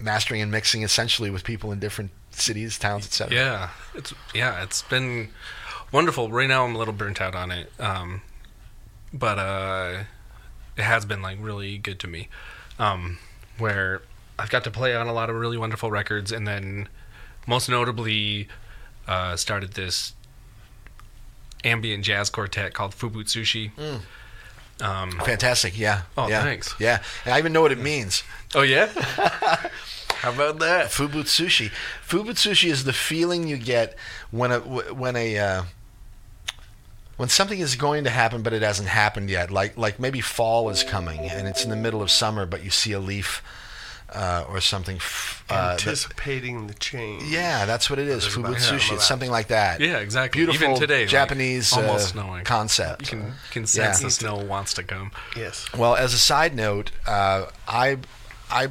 mastering and mixing essentially with people in different cities towns etc. Yeah, it's yeah, it's been wonderful. Right now, I'm a little burnt out on it, um, but uh, it has been like really good to me. Um, where I've got to play on a lot of really wonderful records, and then most notably uh, started this ambient jazz quartet called Fubutsushi. Um, Fantastic, yeah. Oh, yeah. thanks. Yeah, and I even know what it means. oh yeah, how about that? Fubutsushi. Fubutsushi is the feeling you get when a when a uh, when something is going to happen but it hasn't happened yet. Like like maybe fall is coming and it's in the middle of summer, but you see a leaf uh, or something. f- Uh, that- Anticipating the change. yeah, that's what it is. There's about- Fubutsushi. It's something like that. Yeah, exactly. Beautiful Even today, like, Japanese almost uh, snowing. concept. You can, can sense Yeah. the snow wants to come. Yes. Well, as a side note, uh, I, I,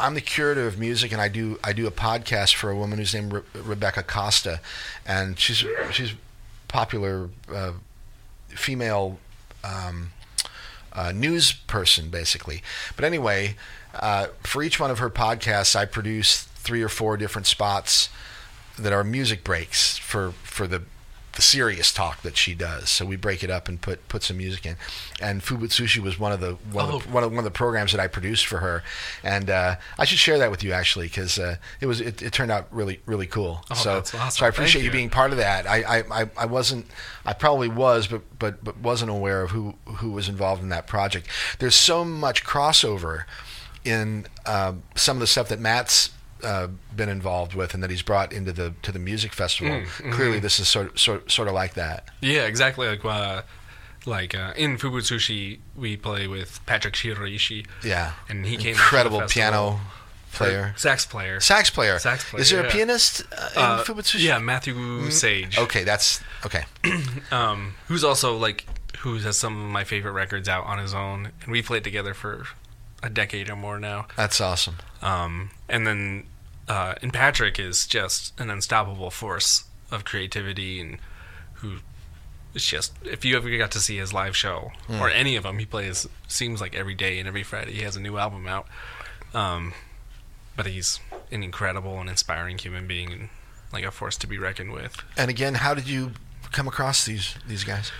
I'm the curator of music, and I do I do a podcast for a woman who's named Re- Rebecca Costa, and she's she's popular uh, female um, uh, news person basically. But anyway, uh, for each one of her podcasts, I produce three or four different spots that are music breaks for for the the serious talk that she does. So we break it up and put put some music in. And Fubutsushi was one of the one, of, the, Oh. one of one of the programs that I produced for her. And uh, I should share that with you actually because uh, it was it, it turned out really really cool. Oh, so awesome. so I appreciate you you. being part of that. I, I, I, I wasn't I probably was but but but wasn't aware of who who was involved in that project. There's so much crossover in um, some of the stuff that Matt's uh, been involved with and that he's brought into the to the music festival. Mm, Clearly, this is sort sort sort of like that. Yeah, exactly. Like uh, like uh, in Fubutsushi, we play with Patrick Shiraishi, Yeah, and he came incredible piano player, sax player. sax player. Sax player, Is there a pianist uh, in Uh, Fubutsushi? yeah, Matthew Sage. Okay, that's okay. um, who's also like who has some of my favorite records out on his own, and we played together for a decade or more now. That's awesome. Um, and then uh, and Patrick is just an unstoppable force of creativity, and who it's just if you ever got to see his live show or any of them, he plays seems like every day and every Friday he has a new album out. Um, but he's an incredible and inspiring human being and like a force to be reckoned with. And again, how did you come across these these guys?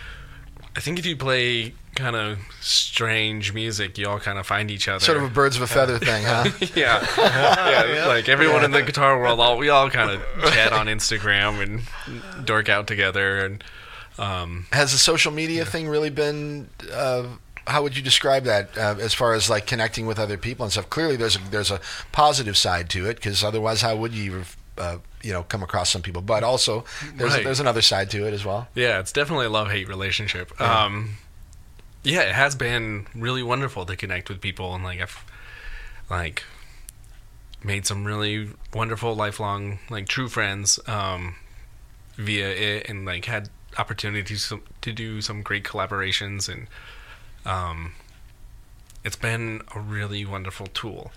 I think if you play kind of strange music, you all kind of find each other. Sort of a birds of a feather thing, huh? yeah. yeah, like everyone in the guitar world, all we all kind of chat on Instagram and dork out together, and um, Has the social media thing really been? Uh, how would you describe that uh, as far as like connecting with other people and stuff? Clearly, there's a there's a positive side to it because otherwise, how would you uh, you know come across some people? But also, there's Right. there's another side to it as well. yeah, it's definitely a love hate relationship. Um, yeah, it has been really wonderful to connect with people, and like I've like made some really wonderful lifelong like true friends um, via it, and like had opportunities to, to do some great collaborations, and um, it's been a really wonderful tool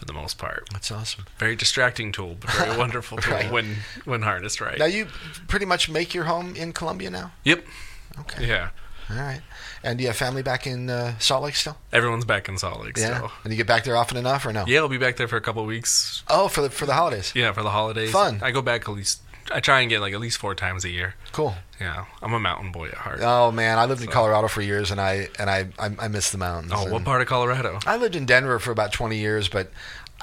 for the most part. That's awesome. Very distracting tool, but very wonderful tool Right. when when harnessed right. Now you pretty much make your home in Columbia now. yep. Okay. Yeah. All right. And do you have family back in uh, Salt Lake still? Everyone's back in Salt Lake Yeah. still. And you get back there often enough or no? Yeah, I'll be back there for a couple weeks. Oh, for the for the holidays. Yeah, for the holidays. Fun. I go back at least I try and get like at least four times a year. Cool. Yeah, I'm a mountain boy at heart. Oh man, I lived in Colorado for years, and I and I I, I miss the mountains. oh, what part of Colorado? I lived in Denver for about 20 years, but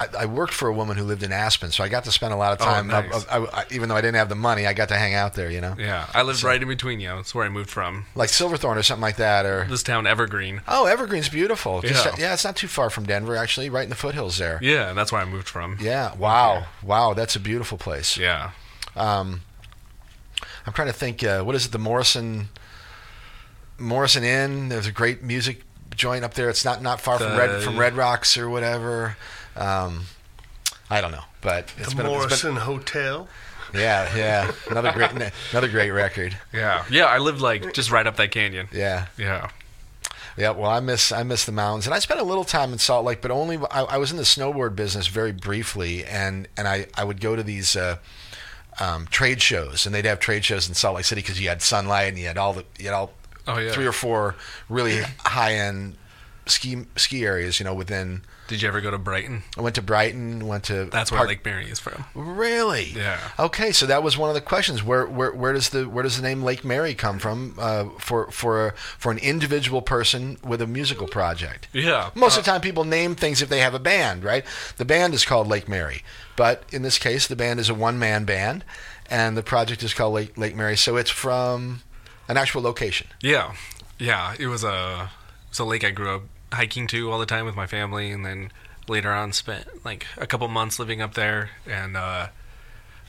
I, I worked for a woman who lived in Aspen, so I got to spend a lot of Oh, time. nice. I, I- even though I didn't have the money, I got to hang out there. You know, Yeah, I lived right in between you. That's where I moved from. like Silverthorne or something like that, or This town, Evergreen. oh, Evergreen's beautiful. Just- Yeah. yeah, it's not too far from Denver, actually, right in the foothills there. Yeah, that's where I moved from. Yeah. Wow. Wow. That's a beautiful place. Yeah. Um, I'm trying to think. Uh, what is it? The Morrison Morrison Inn. There's a great music joint up there. It's not not far from Red from Red Rocks or whatever. Um, I don't know, but it's The been, it's Morrison Hotel. been yeah yeah another great another great record. Yeah. Yeah, I lived like just right up that canyon. Yeah. Yeah. Yeah, well, I miss I miss the mountains, and I spent a little time in Salt Lake, but only I, I was in the snowboard business very briefly, and and I I would go to these uh, um, trade shows, and they'd have trade shows in Salt Lake City because you had sunlight and you had all the you had all Oh yeah. three or four really high end ski ski areas, you know, within. Did you ever go to Brighton? I went to Brighton, went to That's where Lake Mary is from. Really? Yeah. Okay, so that was one of the questions. Where where, where does the where does the name Lake Mary come from uh, for for for an individual person with a musical project? Yeah. Most of the time, people name things if they have a band, right? The band is called Lake Mary, but in this case, the band is a one-man band, and the project is called Lake, Lake Mary. So it's from an actual location. Yeah, yeah. It was a it was a lake I grew up hiking to all the time with my family, and then later on spent like a couple months living up there, and uh,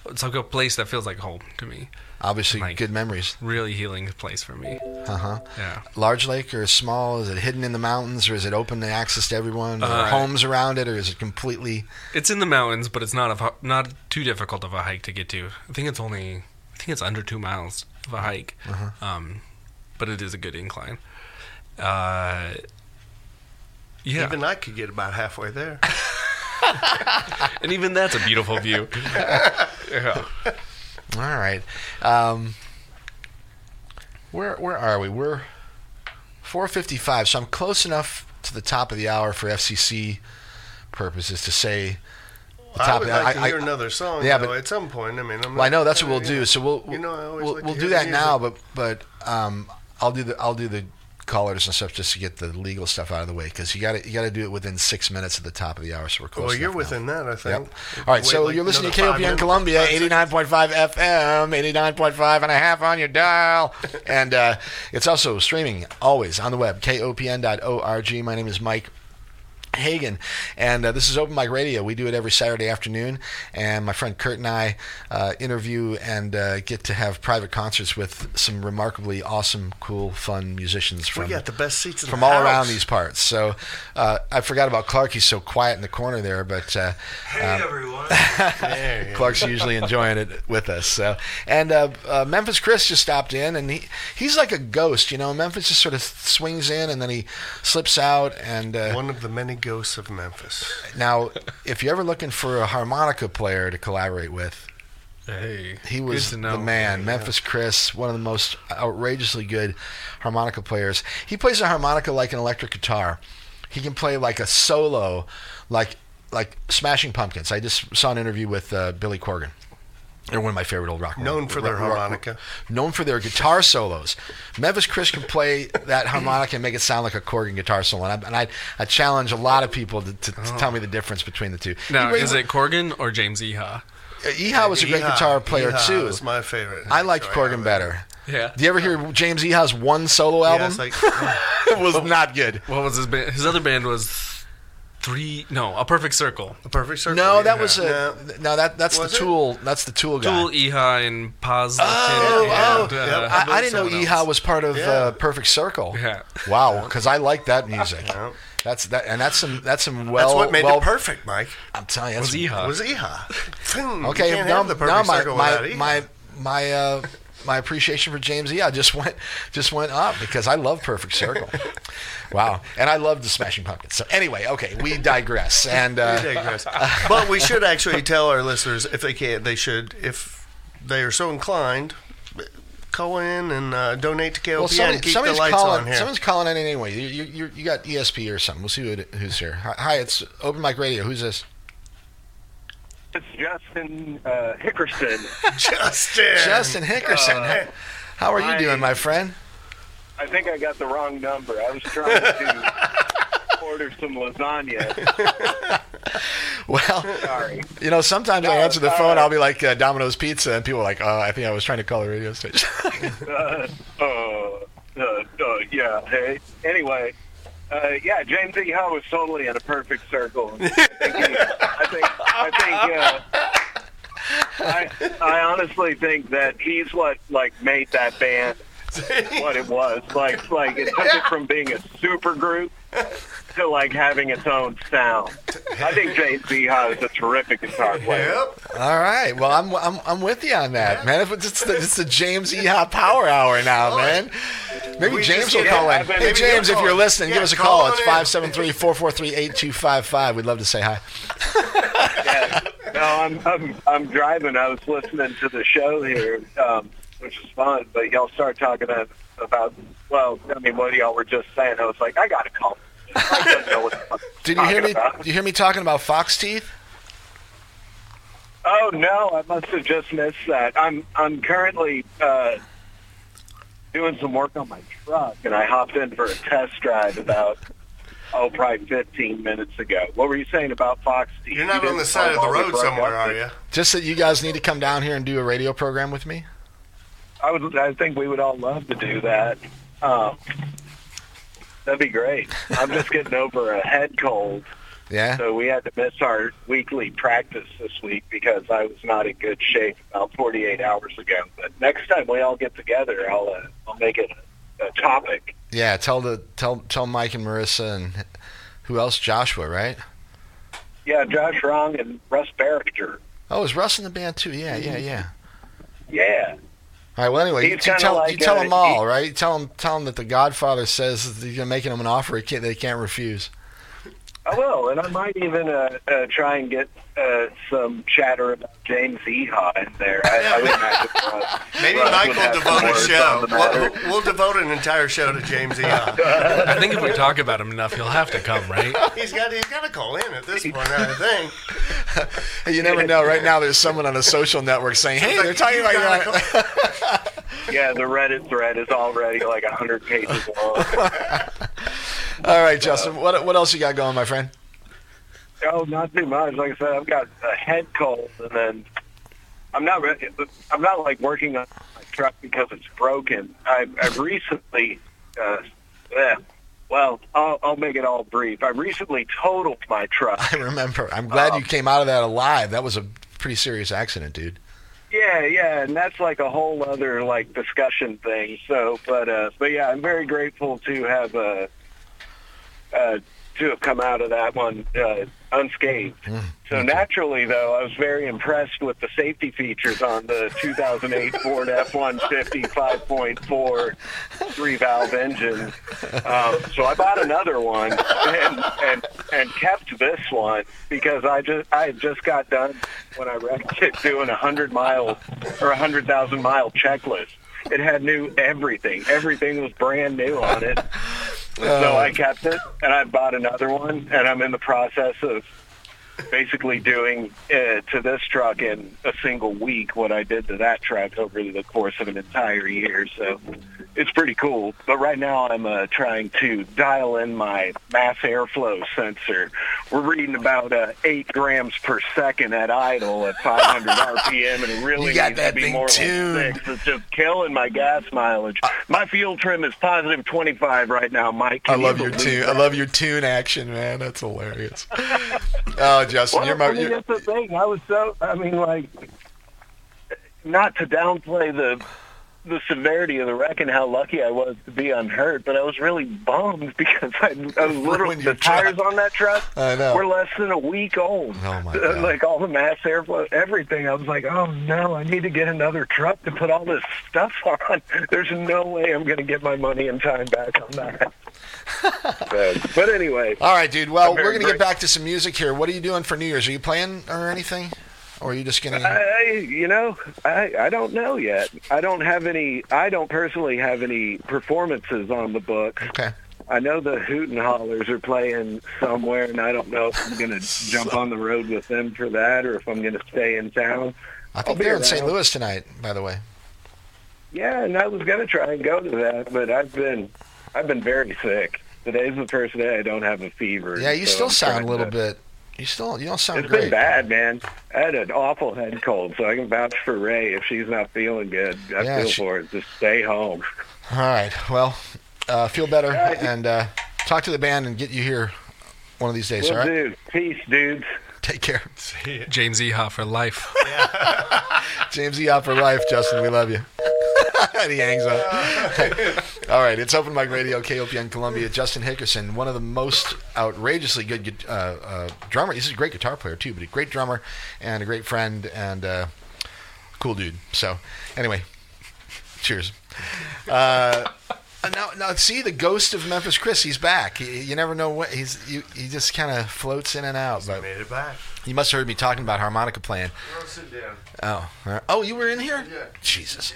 it's like a place that feels like home to me. Obviously, Like- good memories. Really healing place for me. Uh huh. Yeah. Large lake or small? Is it hidden in the mountains, or is it open to access to everyone? Are there Uh, homes around it, or is it completely? It's in the mountains, but it's not a, not too difficult of a hike to get to. I think it's only I think it's under two miles of a hike, Uh um, but it is a good incline. Uh, yeah, Even I could get about halfway there. and even that's a beautiful view. yeah. All right. Um, where where are we? We're 4:55, so I'm close enough to the top of the hour for FCC purposes to say the I top. would of the- like to I- hear I- another song Yeah, though, but- at some point. I mean, I'm Well, I know that's what we'll do. know, So we'll you know, I we'll, like we'll do that music. now. But but um, I'll do the I'll do the callers and stuff just to get the legal stuff out of the way because you got to you got to do it within six minutes of the top of the hour. So we're close. Well, you're now. within that, I think. Yep. All right, so like you're listening to five KOPN Columbia, 89.5 FM, 89.5 and a half on your dial. and uh, it's also streaming always on the web, kopn.org. My name is Mike. Hagen, and uh, this is Open Mic Radio. We do it every Saturday afternoon, and my friend Kurt and I uh, interview and uh, get to have private concerts with some remarkably awesome, cool, fun musicians from We from got the best seats from the all house. around these parts. So uh, I forgot about Clark. He's so quiet in the corner there, but uh, um, everyone. There you go. Clark's usually enjoying it with us. So, and uh, uh, Memphis Chris just stopped in, and he he's like a ghost, you know. Memphis just sort of swings in, and then he slips out. And uh, One of the many ghosts of Memphis. now, if you're ever looking for a harmonica player to collaborate with, Hey, he was the know. man. Memphis Chris, one of the most outrageously good harmonica players. He plays a harmonica like an electric guitar. He can play like a solo, like like Smashing Pumpkins. I just saw an interview with uh, Billy Corgan. They're one of my favorite old rock. Known for their rock- rock- harmonica. known for their guitar solos. Memphis Chris can play that harmonica and make it sound like a Corgan guitar solo. And I, and I, I challenge a lot of people to, to, to tell me oh. the difference between the two. Now, He- is it Corgan or James Iha? Uh, Iha was a great Yeehaw. guitar player Yeehaw too. was my favorite. I liked Corgan better. Yeah. Do you ever hear James Iha's one solo Yeah, album? it's like, it was not good. What was his band? His other band was three. No, a perfect circle. a perfect circle. No, that yeah. was a No. no. That that's the it? Tool. That's the Tool guy. Tool, Iha, and Paz. Oh, and, oh, uh, I, I didn't know Someone Iha else. was part of Yeah. uh, Perfect Circle. Yeah. Wow, because I like that music. Yeah. That's that, and that's some that's some well. That's what made well, it perfect, Mike. I'm telling you, was that's Iha? Was Iha. Okay, you can't now, have the perfect now my circle my without my my uh, my appreciation for James E. I just went just went up because I love Perfect Circle. wow, and I love the Smashing Pumpkins. So anyway, okay, we digress. And We uh, digress. but we should actually tell our listeners if they can, they should, if they are so inclined, call in and uh, donate to KOPN well, somebody, and keep the somebody's lights calling. on here. Someone's calling in anyway. You, you, you, got ESP or something. We'll see who it, who's here. Hi, hi, it's Open Mic Radio. Who's this? It's Justin uh, Hickerson. Justin. Justin Hickerson. How are you I- doing, my friend? I think I got the wrong number. I was trying to order some lasagna. Well, Sorry. you know, sometimes I answer the uh, phone, I'll be like uh, Domino's Pizza, and people are like, oh, I think I was trying to call a radio station. Uh, uh, uh, uh, yeah. Hey. Anyway, uh, yeah, James E. Ho is totally in a perfect circle. I think. He, I think. I think. Uh, I, I honestly think that he's what like made that band what it was. Like like it took it from being a super group to like having its own sound. I think James E. Ho is a terrific guitar player. Yep. All right. Well, I'm, I'm, I'm with you on that, man. It's, it's, the, it's the James E. Hop Power Hour now, man. Maybe We James just will get- call in. Hey, James, if you're listening, Yeah, give us a call call. It's in. 573 443 8255. We'd love to say hi. Yeah. No, I'm, I'm I'm driving. I was listening to the show here, um, which is fun. But y'all start talking about well, I mean, what y'all were just saying. I was like, I gotta call. I don't know what the Did you hear me? talking about. Did you hear me talking about fox teeth? Oh no, I must have just missed that. I'm I'm currently uh, doing some work on my truck, and I hopped in for a test drive about oh probably 15 minutes ago. What were you saying about Fox TV? You're not You on the side of the road somewhere, are you? Just that you guys need to come down here and do a radio program with me. I would. I think we would all love to do that. Um, that'd be great. I'm just getting over a head cold, Yeah. so we had to miss our weekly practice this week because I was not in good shape about 48 hours ago. But next time we all get together, I'll uh, I'll make it a, a topic. Yeah. Tell the tell tell Mike and Marissa and who else? Joshua, right? Yeah, Josh Wrong and Russ Barringer. Oh, is Russ in the band too? Yeah, yeah, yeah. Yeah. All right. Well, anyway, you, tell like, you tell uh, them all, he- right? Tell them tell them that the Godfather says that you're making them an offer he can't, they can't refuse. I will, and I might even uh, uh, try and get uh, some chatter about James Iha in there. I, I would imagine Russ- Maybe Russ Mike would will devote a show. on the matter. We'll, we'll devote an entire show to James Iha. I think if we talk about him enough, he'll have to come, right? he's got he's got to call in at this point. I think. You never know. Right now, there's someone on a social network saying, "Hey, they're talking about gotta you." Yeah, the Reddit thread is already like a hundred pages long. All right, Justin. What what else you got going, my friend? Oh, not too much. Like I said, I've got a head cold, and then I'm not. re- I'm not like working on my truck because it's broken. I've, I've recently. Uh, yeah, well, I'll, I'll make it all brief. I recently totaled my truck. I remember. I'm glad Oh. you came out of that alive. That was a pretty serious accident, dude. Yeah, yeah, and that's like a whole other like discussion thing. So, but uh, but yeah, I'm very grateful to have uh, uh, to have come out of that one uh, unscathed. So naturally, though, I was very impressed with the safety features on the 2008 Ford F-150 5.4 three-valve engine. Um, so I bought another one and, and and kept this one because I just I had just got done when I wrecked it doing a hundred mile or a hundred thousand mile checklist. It had new everything. Everything was brand new on it. So I uh. kept it, and I bought another one, and I'm in the process of basically doing uh, to this truck in a single week what I did to that truck over the course of an entire year. So it's pretty cool. But right now I'm uh, trying to dial in my mass airflow sensor. We're reading about uh, eight grams per second at idle at 500 RPM, and it really needs that to be more tuned. like six. It's just killing my gas mileage. My fuel trim is positive 25 right now, Mike. I love you your tune. I love your tune action, man. That's hilarious. Oh, Justin, Well, you're my. I mean, You're, that's the thing. I was so. I mean, like, not to downplay the the severity of the wreck and how lucky I was to be unhurt, but I was really bummed because I, I was literally the tires truck. on that truck I know. were less than a week old. Oh, my God. Like all the mass airflow, everything. I was like, oh no, I need to get another truck to put all this stuff on. There's no way I'm going to get my money in time back on that. But, but anyway, All right, dude. Well, we're gonna get back to some music here. What are you doing for New Year's? Are you playing or anything, or are you just gonna? I, you know, I, I don't know yet. I don't have any. I don't personally have any performances on the book. Okay. I know the Hoot and Hollers are playing somewhere, and I don't know if I'm going to jump on the road with them for that or if I'm going to stay in town. I I'll think be they're in St. Louis tonight, by the way. Yeah, and I was going to try and go to that, but I've been I've been very sick. Today's the first day I don't have a fever. Yeah, you so still I'm sound a little to- bit. You still you don't sound It's great. been bad, man. I had an awful head cold, so I can vouch for Ray if she's not feeling good. I Yeah, feel she- for it. Just stay home. All right. Well, uh, feel better right. and uh, talk to the band and get you here one of these days. Will all right. do. Peace, dudes. Take care. James Iha for life. James E. out for life, Justin. We love you. he hangs up. All right, it's Open Mic Radio, KOPN Columbia. Justin Hickerson, one of the most outrageously good uh, uh, drummer. He's a great guitar player too, but a great drummer and a great friend and uh, cool dude. So, anyway, cheers. Uh, now, now, see the ghost of Memphis Chris. He's back. He, you never know what he's. You, he just kind of floats in and out. But Made it back. you must have heard me talking about harmonica playing. Sit down. Oh, oh, you were in here? Yeah. Jesus.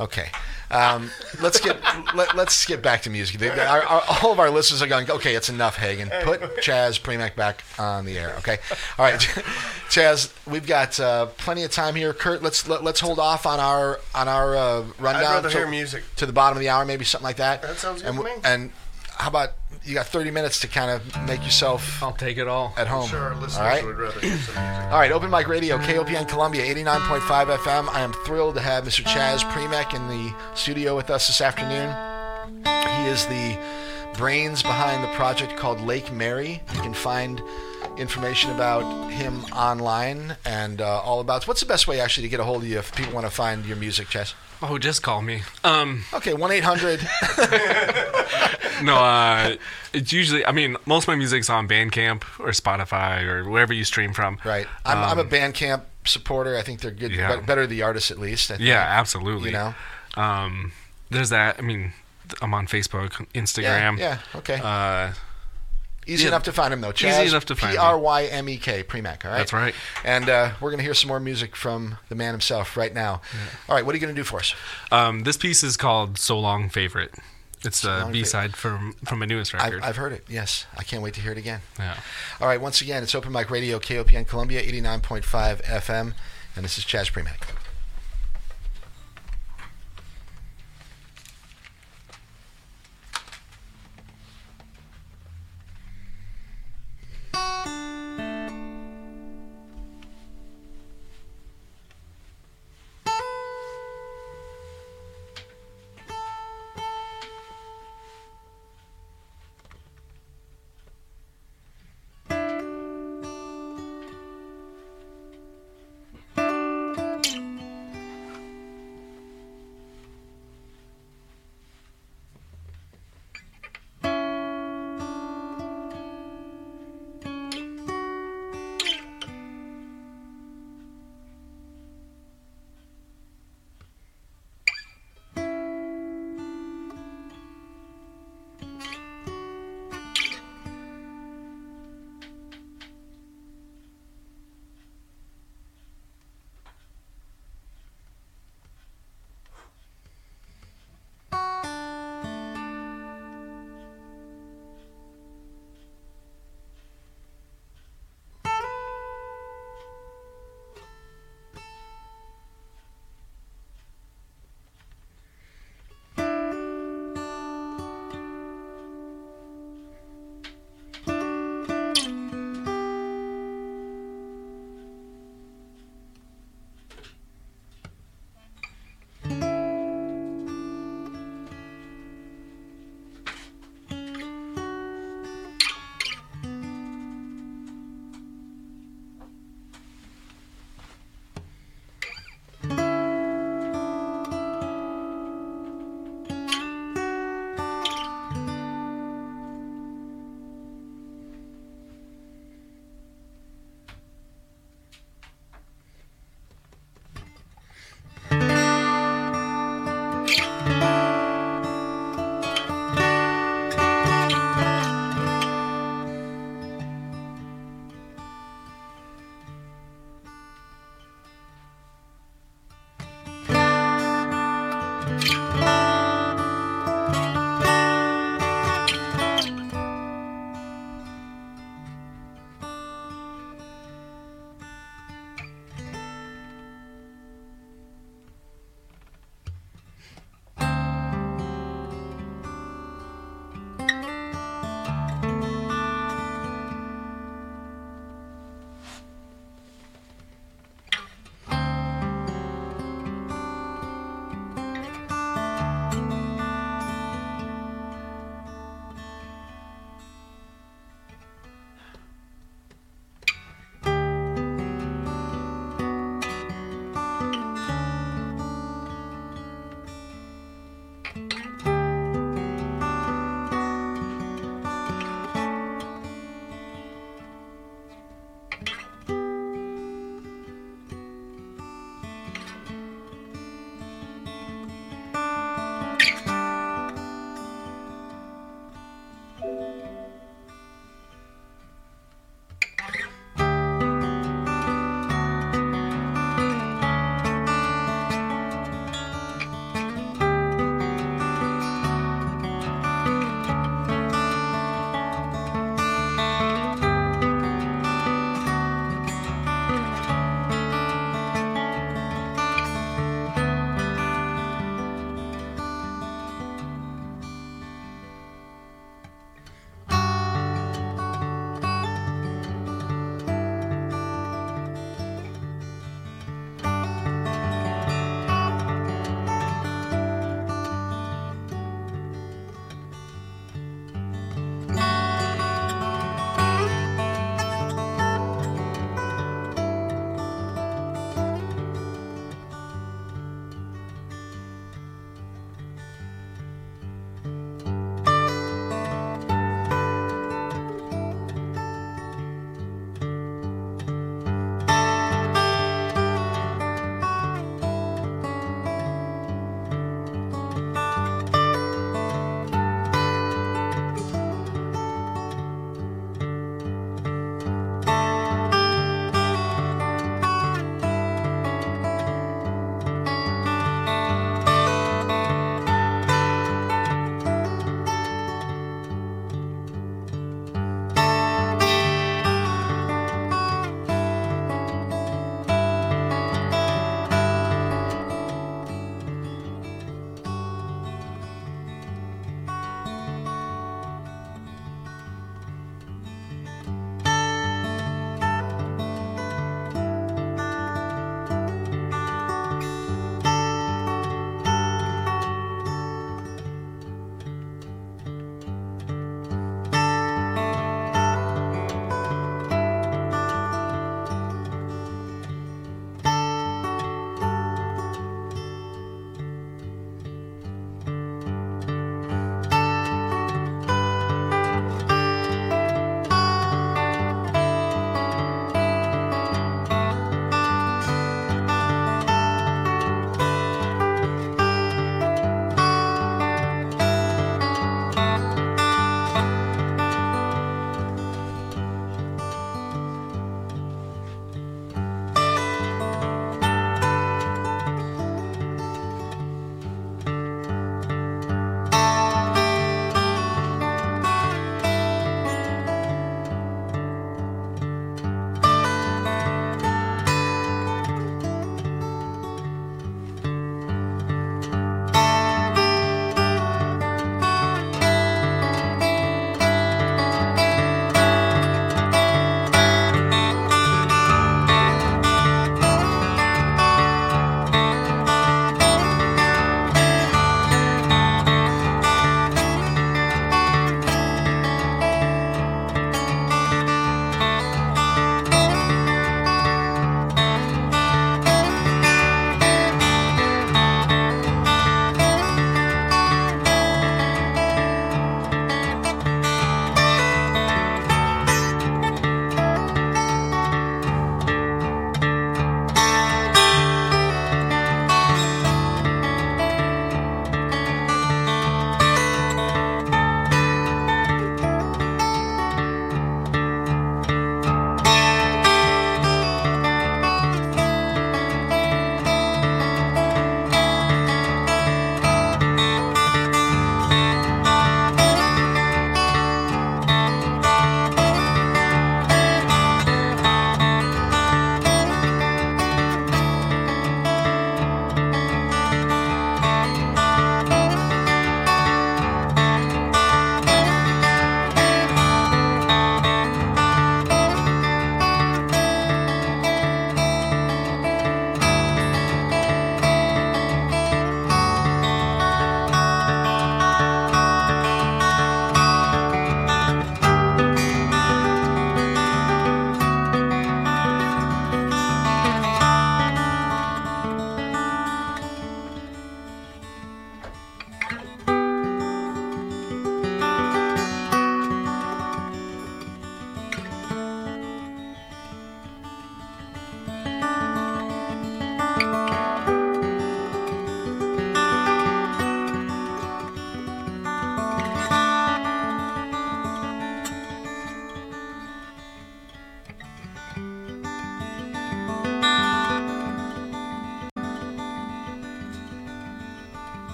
Okay. Um, let's get let, let's get back to music. They, our, our, all of our listeners are going. Okay, it's enough, Hagen. Put Chaz Prymek back on the air. Okay. All right, Chaz. We've got uh, plenty of time here. Kurt, let's let, let's hold off on our on our uh, rundown. I'd rather to- hear music. to the bottom of the hour, maybe something like that. That sounds good and, to me. And how about you got 30 minutes to kind of make yourself I'll take it all. at home? Sure, our listeners all right. would rather hear some music. All right, Open Mic Radio, KOPN Columbia, 89.5 FM. I am thrilled to have Mr. Chaz Prymek in the studio with us this afternoon. He is the brains behind the project called Lake Mary. You can find information about him online and uh, all about. What's the best way actually to get a hold of you if people want to find your music, Chaz? Oh, just call me. Um, Okay, 1 800. no, uh, it's usually. I mean, most of my music's on Bandcamp or Spotify or wherever you stream from. Right. I'm, I'm a Um, Bandcamp supporter. I think they're good, Yeah. but better the artists at least. I think. Yeah, absolutely. You know? um, there's that. I mean, I'm on Facebook, Yeah, Instagram. yeah, okay. Uh, Easy Yeah. enough to find him though. Easy enough to find him. P R Y M E K Prymek. All right. That's right. And uh, we're gonna hear some more music from the man himself right now. All right. What are you gonna do for us? um, this piece is called "So Long Favorite." It's Long B side from from my newest I've, record. I've heard it. Yes. I can't wait to hear it again. yeah. All right. Once again, it's Open Mic Radio, KOPN Columbia, 89.5 FM, and this is Chaz Prymek.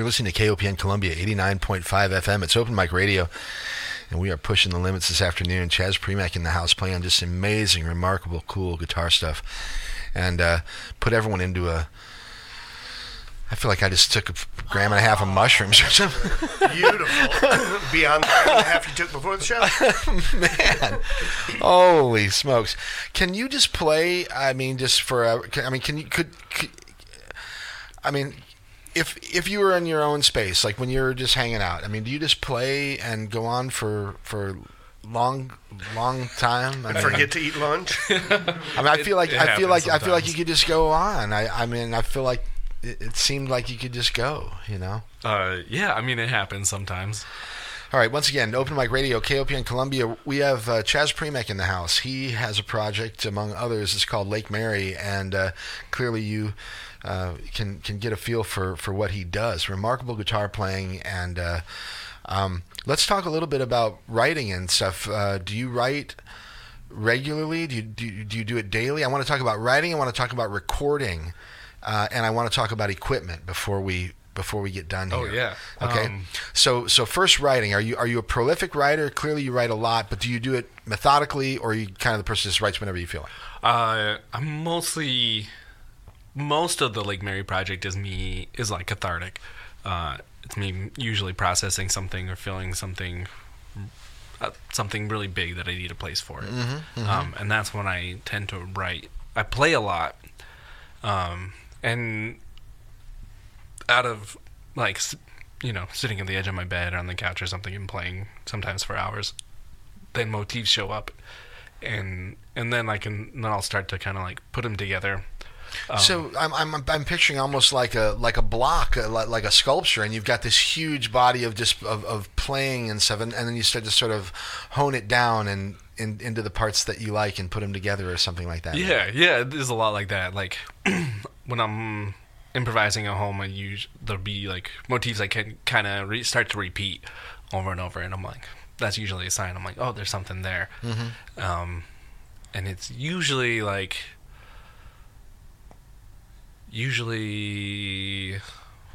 You're listening to KOPN Columbia 89.5 FM. It's open mic radio, and we are pushing the limits this afternoon. Chaz Prymek in the house playing just amazing, remarkable, cool guitar stuff. And uh, put everyone into a. I feel like I just took a gram and a half of mushrooms or something. Beautiful. Beyond the gram and a half you took before the show. Man, holy smokes! Can you just play? I mean, just for a, I mean, can you could, could I mean, if if you were in your own space, like when you're just hanging out, I mean, do you just play and go on for for long long time? I And mean, forget to eat lunch. I mean, I feel like it I feel like happens I feel like you could just go on. I I mean, I feel like it, it seemed like you could just go. You know. Uh, yeah, I mean it happens sometimes. All right, once again, Open Mic Radio, KOPN Columbia. We have uh, Chaz Prymek in the house. He has a project, among others, it's called Lake Mary, and uh, clearly you uh, can can get a feel for, for what he does. Remarkable guitar playing, and uh, um, let's talk a little bit about writing and stuff. Uh, do you write regularly? Do you, do you do you do it daily? I want to talk about writing. I want to talk about recording, uh, and I want to talk about equipment before we before we get done here. Oh, yeah. Okay. Um, So so first writing, are you are you a prolific writer? Clearly you write a lot, but do you do it methodically or are you kind of the person that just writes whenever you feel like? Uh, I'm mostly most of the Lake Mary project is me is like cathartic. Uh, it's me usually processing something or feeling something, uh, something really big that I need a place for it. Um, and that's when I tend to write. I play a lot, um, and out of like you know sitting at the edge of my bed or on the couch or something and playing sometimes for hours, then motifs show up and and then I can then I'll start to kind of like put them together. Um, so I'm, I'm I'm picturing almost like a like a block, uh, like, like a sculpture, and you've got this huge body of just of, of playing and stuff, and, and then you start to sort of hone it down and in, into the parts that you like and put them together or something like that. Yeah, yeah, it is a lot like that. Like when I'm improvising at home, I use there'll be like motifs I can kind of re- start to repeat over and over, and I'm like, that's usually a sign. I'm like, oh, there's something there. Um, and it's usually like usually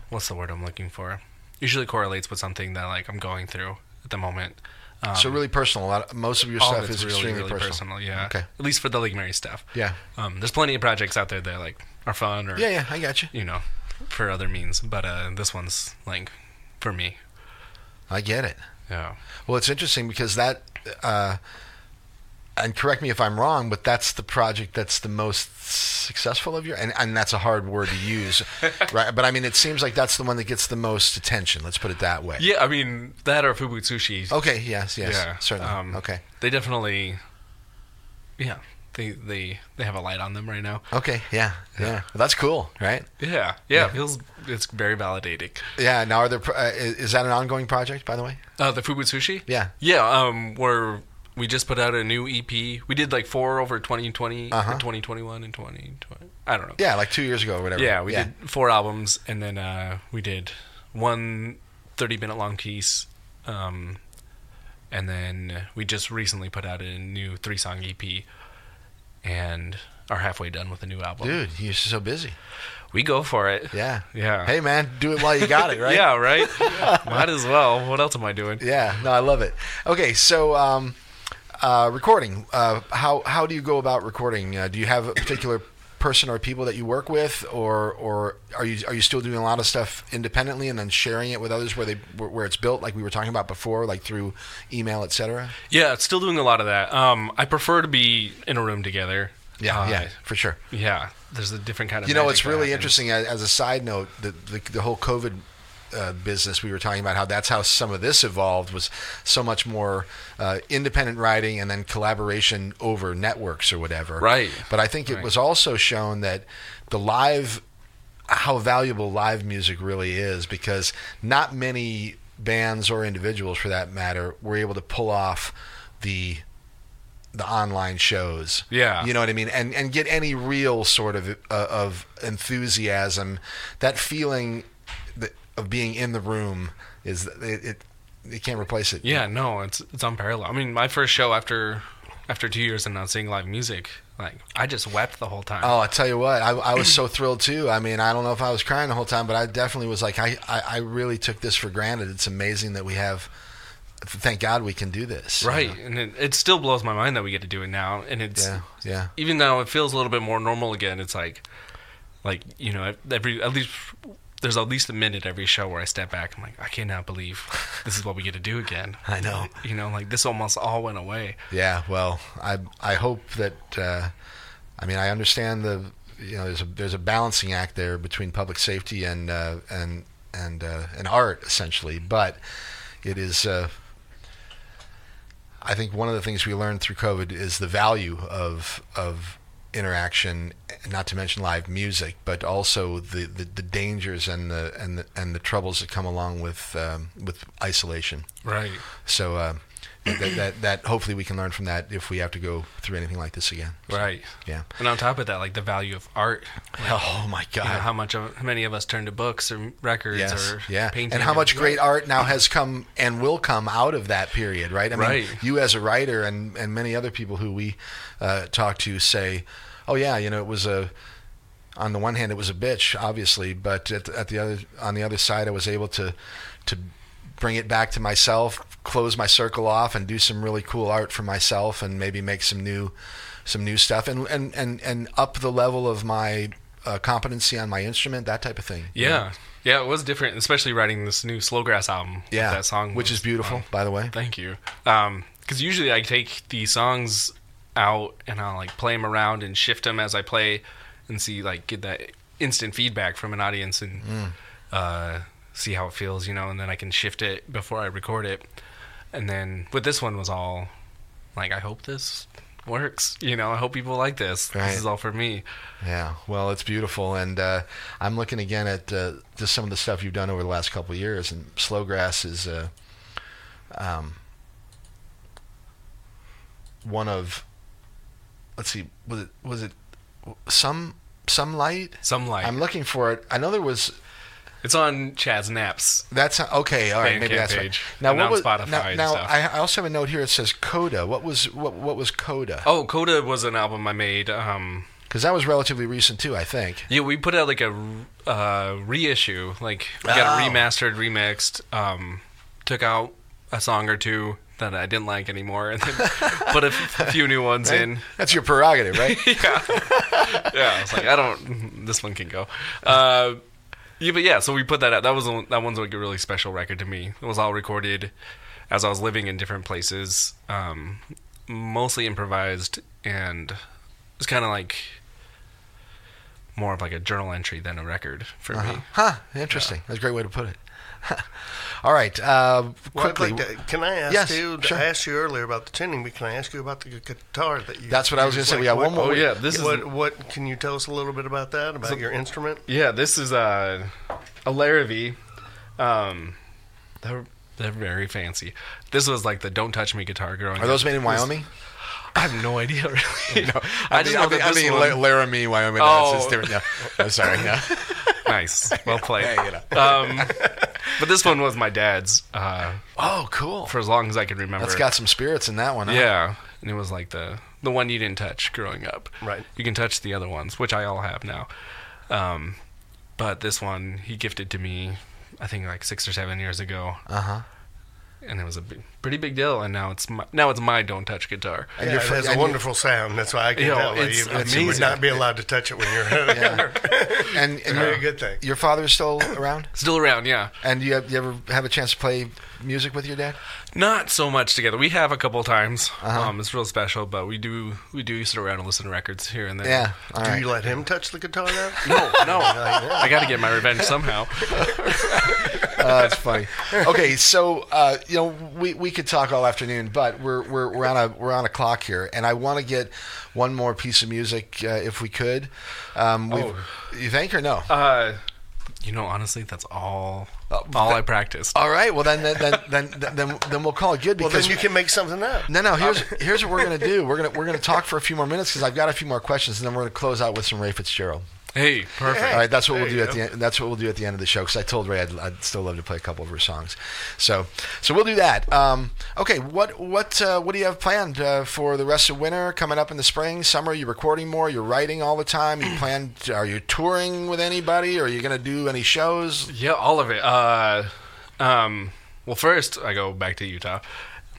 what's the word I'm looking for? Usually correlates with something that like I'm going through at the moment. Um, So really personal. A lot of, most of your stuff is really, extremely really personal. personal. Yeah. Okay. At least for the Lake Mary stuff. Yeah. Um, there's plenty of projects out there that like are fun or Yeah, yeah, I got you. you know for other means, but uh, this one's like for me. I get it. Yeah. Well, it's interesting because that, uh, and correct me if I'm wrong, but that's the project that's the most successful of your, and, and that's a hard word to use, right? But I mean, it seems like that's the one that gets the most attention. Let's put it that way. Yeah, I mean that or Fubutsushi. Okay. Yes. Yes. Yeah, Certainly. um, okay. They definitely. Yeah, they they they have a light on them right now. Okay. Yeah. Yeah. Well, that's cool, right? Yeah, yeah, Yeah. it feels it's very validating. Yeah. Now, are there? Uh, is is that an ongoing project, by the way? Uh, the Fubutsushi. Yeah. Yeah, um, we're we just put out a new EP. We did like four over 2020, Uh-huh. or 2021, and 2020. I don't know. Yeah, like two years ago or whatever. Yeah, we did four albums, and then uh, we did one 30 minute long piece. Um, and then we just recently put out a new three song EP and are halfway done with a new album. Dude, you're so busy. We go for it. Yeah. Yeah. Hey, man, do it while you got it, right? Yeah, right? Might as well. What else am I doing? Yeah, no, I love it. Okay, so um, uh, recording. Uh, how how do you go about recording? Uh, do you have a particular person or people that you work with, or or are you are you still doing a lot of stuff independently and then sharing it with others where they where it's built, like we were talking about before, like through email, etc. Yeah, still doing a lot of that. Um, I prefer to be in a room together. Yeah, Uh, yeah, for sure. Yeah, there's a different kind of. You know, it's really happens. interesting. As, as a side note, the the, the whole COVID uh, business we were talking about, how that's how some of this evolved was so much more uh, independent writing and then collaboration over networks or whatever. Right. But I think it Right. was also shown that the live, how valuable live music really is, because not many bands or individuals, for that matter, were able to pull off the the online shows. Yeah. You know what I mean? And and get any real sort of uh, of enthusiasm, that feeling of being in the room is it, it you can't replace it. Yeah, no, it's it's unparalleled. I mean, my first show after after two years of not seeing live music, like I just wept the whole time. Oh, I tell you what, I, I was so thrilled too. I mean, I don't know if I was crying the whole time, but I definitely was like, I, I, I really took this for granted. It's amazing that we have. Thank God we can do this. you right, know? and it, it still blows my mind that we get to do it now, and it's Yeah. Yeah. even though it feels a little bit more normal again. It's like, like you know, every at least there's at least a minute every show where I step back. And I'm like, I cannot believe this is what we get to do again. I know. You know, like this almost all went away. Yeah, well, I I hope that uh, I mean I understand the you know there's a there's a balancing act there between public safety and uh, and and uh, and art essentially, but it is. Uh, I think one of the things we learned through COVID is the value of of interaction, not to mention live music, but also the, the, the dangers and the and the and the troubles that come along with um, with isolation. Right. So uh, that, that that hopefully we can learn from that if we have to go through anything like this again. So, Right. Yeah. And on top of that, like the value of art. Like, Oh my God. You know, how much of how many of us turn to books or records yes. or Yeah. painting And how or- much great art now has come and will come out of that period, right? I mean, Right. you as a writer and and many other people who we uh, talk to say, "Oh yeah, you know, it was a." On the one hand, it was a bitch, obviously, but at the, at the other on the other side, I was able to to bring it back to myself, close my circle off, and do some really cool art for myself, and maybe make some new some new stuff, and and and, and up the level of my uh, competency on my instrument, that type of thing. Yeah. Yeah, it was different, especially writing this new Slowgrass album. Yeah, That song. which was is beautiful, fun. by the way. Thank you. Because usually I take these songs out and I'll like play them around and shift them as I play and see like get that instant feedback from an audience and Mm. uh, see how it feels, you know, and then I can shift it before I record it. And then with this one was all like, I hope this works. You know, I hope people like this. Right. This is all for me. Yeah, well, it's beautiful, and uh, I'm looking again at uh, just some of the stuff you've done over the last couple of years, and Slowgrass is uh, um, one of. Let's see, was it was it some some light? Some light. I'm looking for it. I know there was. it's on Chaz Knapp's. That's okay. All right, maybe that's right. page, Now, and what was Spotify now? now. I, also have a note here. It says Coda. What was what what was Coda? Oh, Coda was an album I made. Um, Because that was relatively recent too, I think. Yeah, we put out like a uh, reissue. Like we got it Oh. remastered, remixed. Um, took out a song or two that I didn't like anymore, and then put a, few new ones in. That's your prerogative, right? yeah, yeah. I was like, I don't. This one can go. Uh, yeah, but yeah. So we put that out. That was that one's like a really special record to me. It was all recorded as I was living in different places, um, mostly improvised, and it's kind of like more of like a journal entry than a record for me. Huh? Interesting. That's a great way to put it. All right. Uh, Well, quickly, like to- can I ask Yes, you? sure. I asked you earlier about the tuning, but can I ask you about the guitar that you? That's what I was gonna say. We got what- one more- Oh yeah, this is What, what can you tell us a little bit about that? About your instrument? Yeah, this is uh, a Larrivee. Um, they're they're very fancy. This was like the "Don't Touch Me" guitar growing. are those up. made in This- Wyoming? I have no idea. Really. I, just mean, I mean, I mean one- La- Laramie, Wyoming. No, Oh. it's different. No, I'm sorry. Yeah. nice, well played. Yeah, you know. Um, but this one was my dad's uh, Oh, cool. for as long as I can remember. That's got some spirits in that one. Huh? yeah, and it was like the the one you didn't touch growing up. Right. You can touch the other ones, which I all have now. Um, but this one he gifted to me, I think like six or seven years ago, Uh huh. And it was a pretty big deal. And now it's my, now it's my don't touch guitar. And yeah, your it has and a you- wonderful sound. That's why I can You know, tell. that it's you, you would not be allowed to touch it when you're. Yeah. And, and Very your, good thing. your father's still around? Still around, yeah. And you, have, you ever have a chance to play music with your dad? Not so much together. We have a couple times. Uh-huh. Um, it's real special, but we do we do sit around and listen to records here and there. Yeah. All Do right. you let him touch the guitar now? No, no. I got to get my revenge somehow. Uh, that's funny. Okay, so uh, you know we, we could talk all afternoon, but we're, we're we're on a we're on a clock here, and I want to get one more piece of music uh, if we could. Um, Oh. You think or no? Uh, you know, honestly, that's all Uh, all that- I practiced. all right. Well, then then then then, then, then we'll call it good Well, then you can make something up. No, no. Here's here's what we're gonna do. We're gonna we're gonna talk for a few more minutes because I've got a few more questions, and then we're gonna close out with some Ray Fitzgerald. Hey, perfect. All right, that's what we'll do you at the end, that's what we'll do at the end of the show because I told Ray I'd, I'd still love to play a couple of her songs. So so we'll do that. Um, okay, what what uh, what do you have planned uh, for the rest of winter coming up in the spring, summer? You're recording more. You're writing all the time. You plan? Are you touring with anybody? Or are you going to do any shows? Yeah, all of it. Uh, um, well, first I go back to Utah.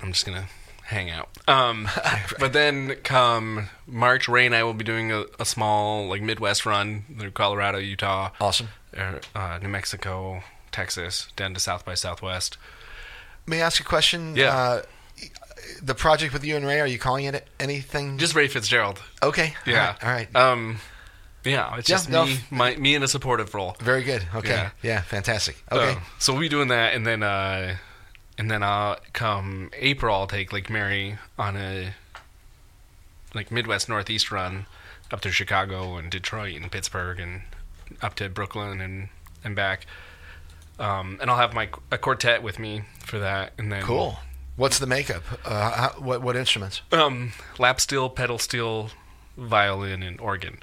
I'm just gonna hang out. Um, but then come March, Ray and I will be doing a, a small like Midwest run through Colorado, Utah, Awesome. er, uh, New Mexico, Texas, down to South by Southwest. May I ask a question? Yeah. Uh, the project with you and Ray, are you calling it anything? Just Ray Fitzgerald. okay. Yeah. All right. All right. Um, yeah, it's Yeah, just no, me, f- my me in a supportive role. Very good. Okay. Yeah. Yeah. fantastic. Okay. Uh, so we'll be doing that, and then uh, and then I'll come April, I'll take Lake Mary on a like Midwest Northeast run up to Chicago and Detroit and Pittsburgh and up to Brooklyn and and back. Um, and I'll have my a quartet with me for that, and then cool. What's the makeup? Uh, how, what what instruments? Um, lap steel, pedal steel, violin, and organ.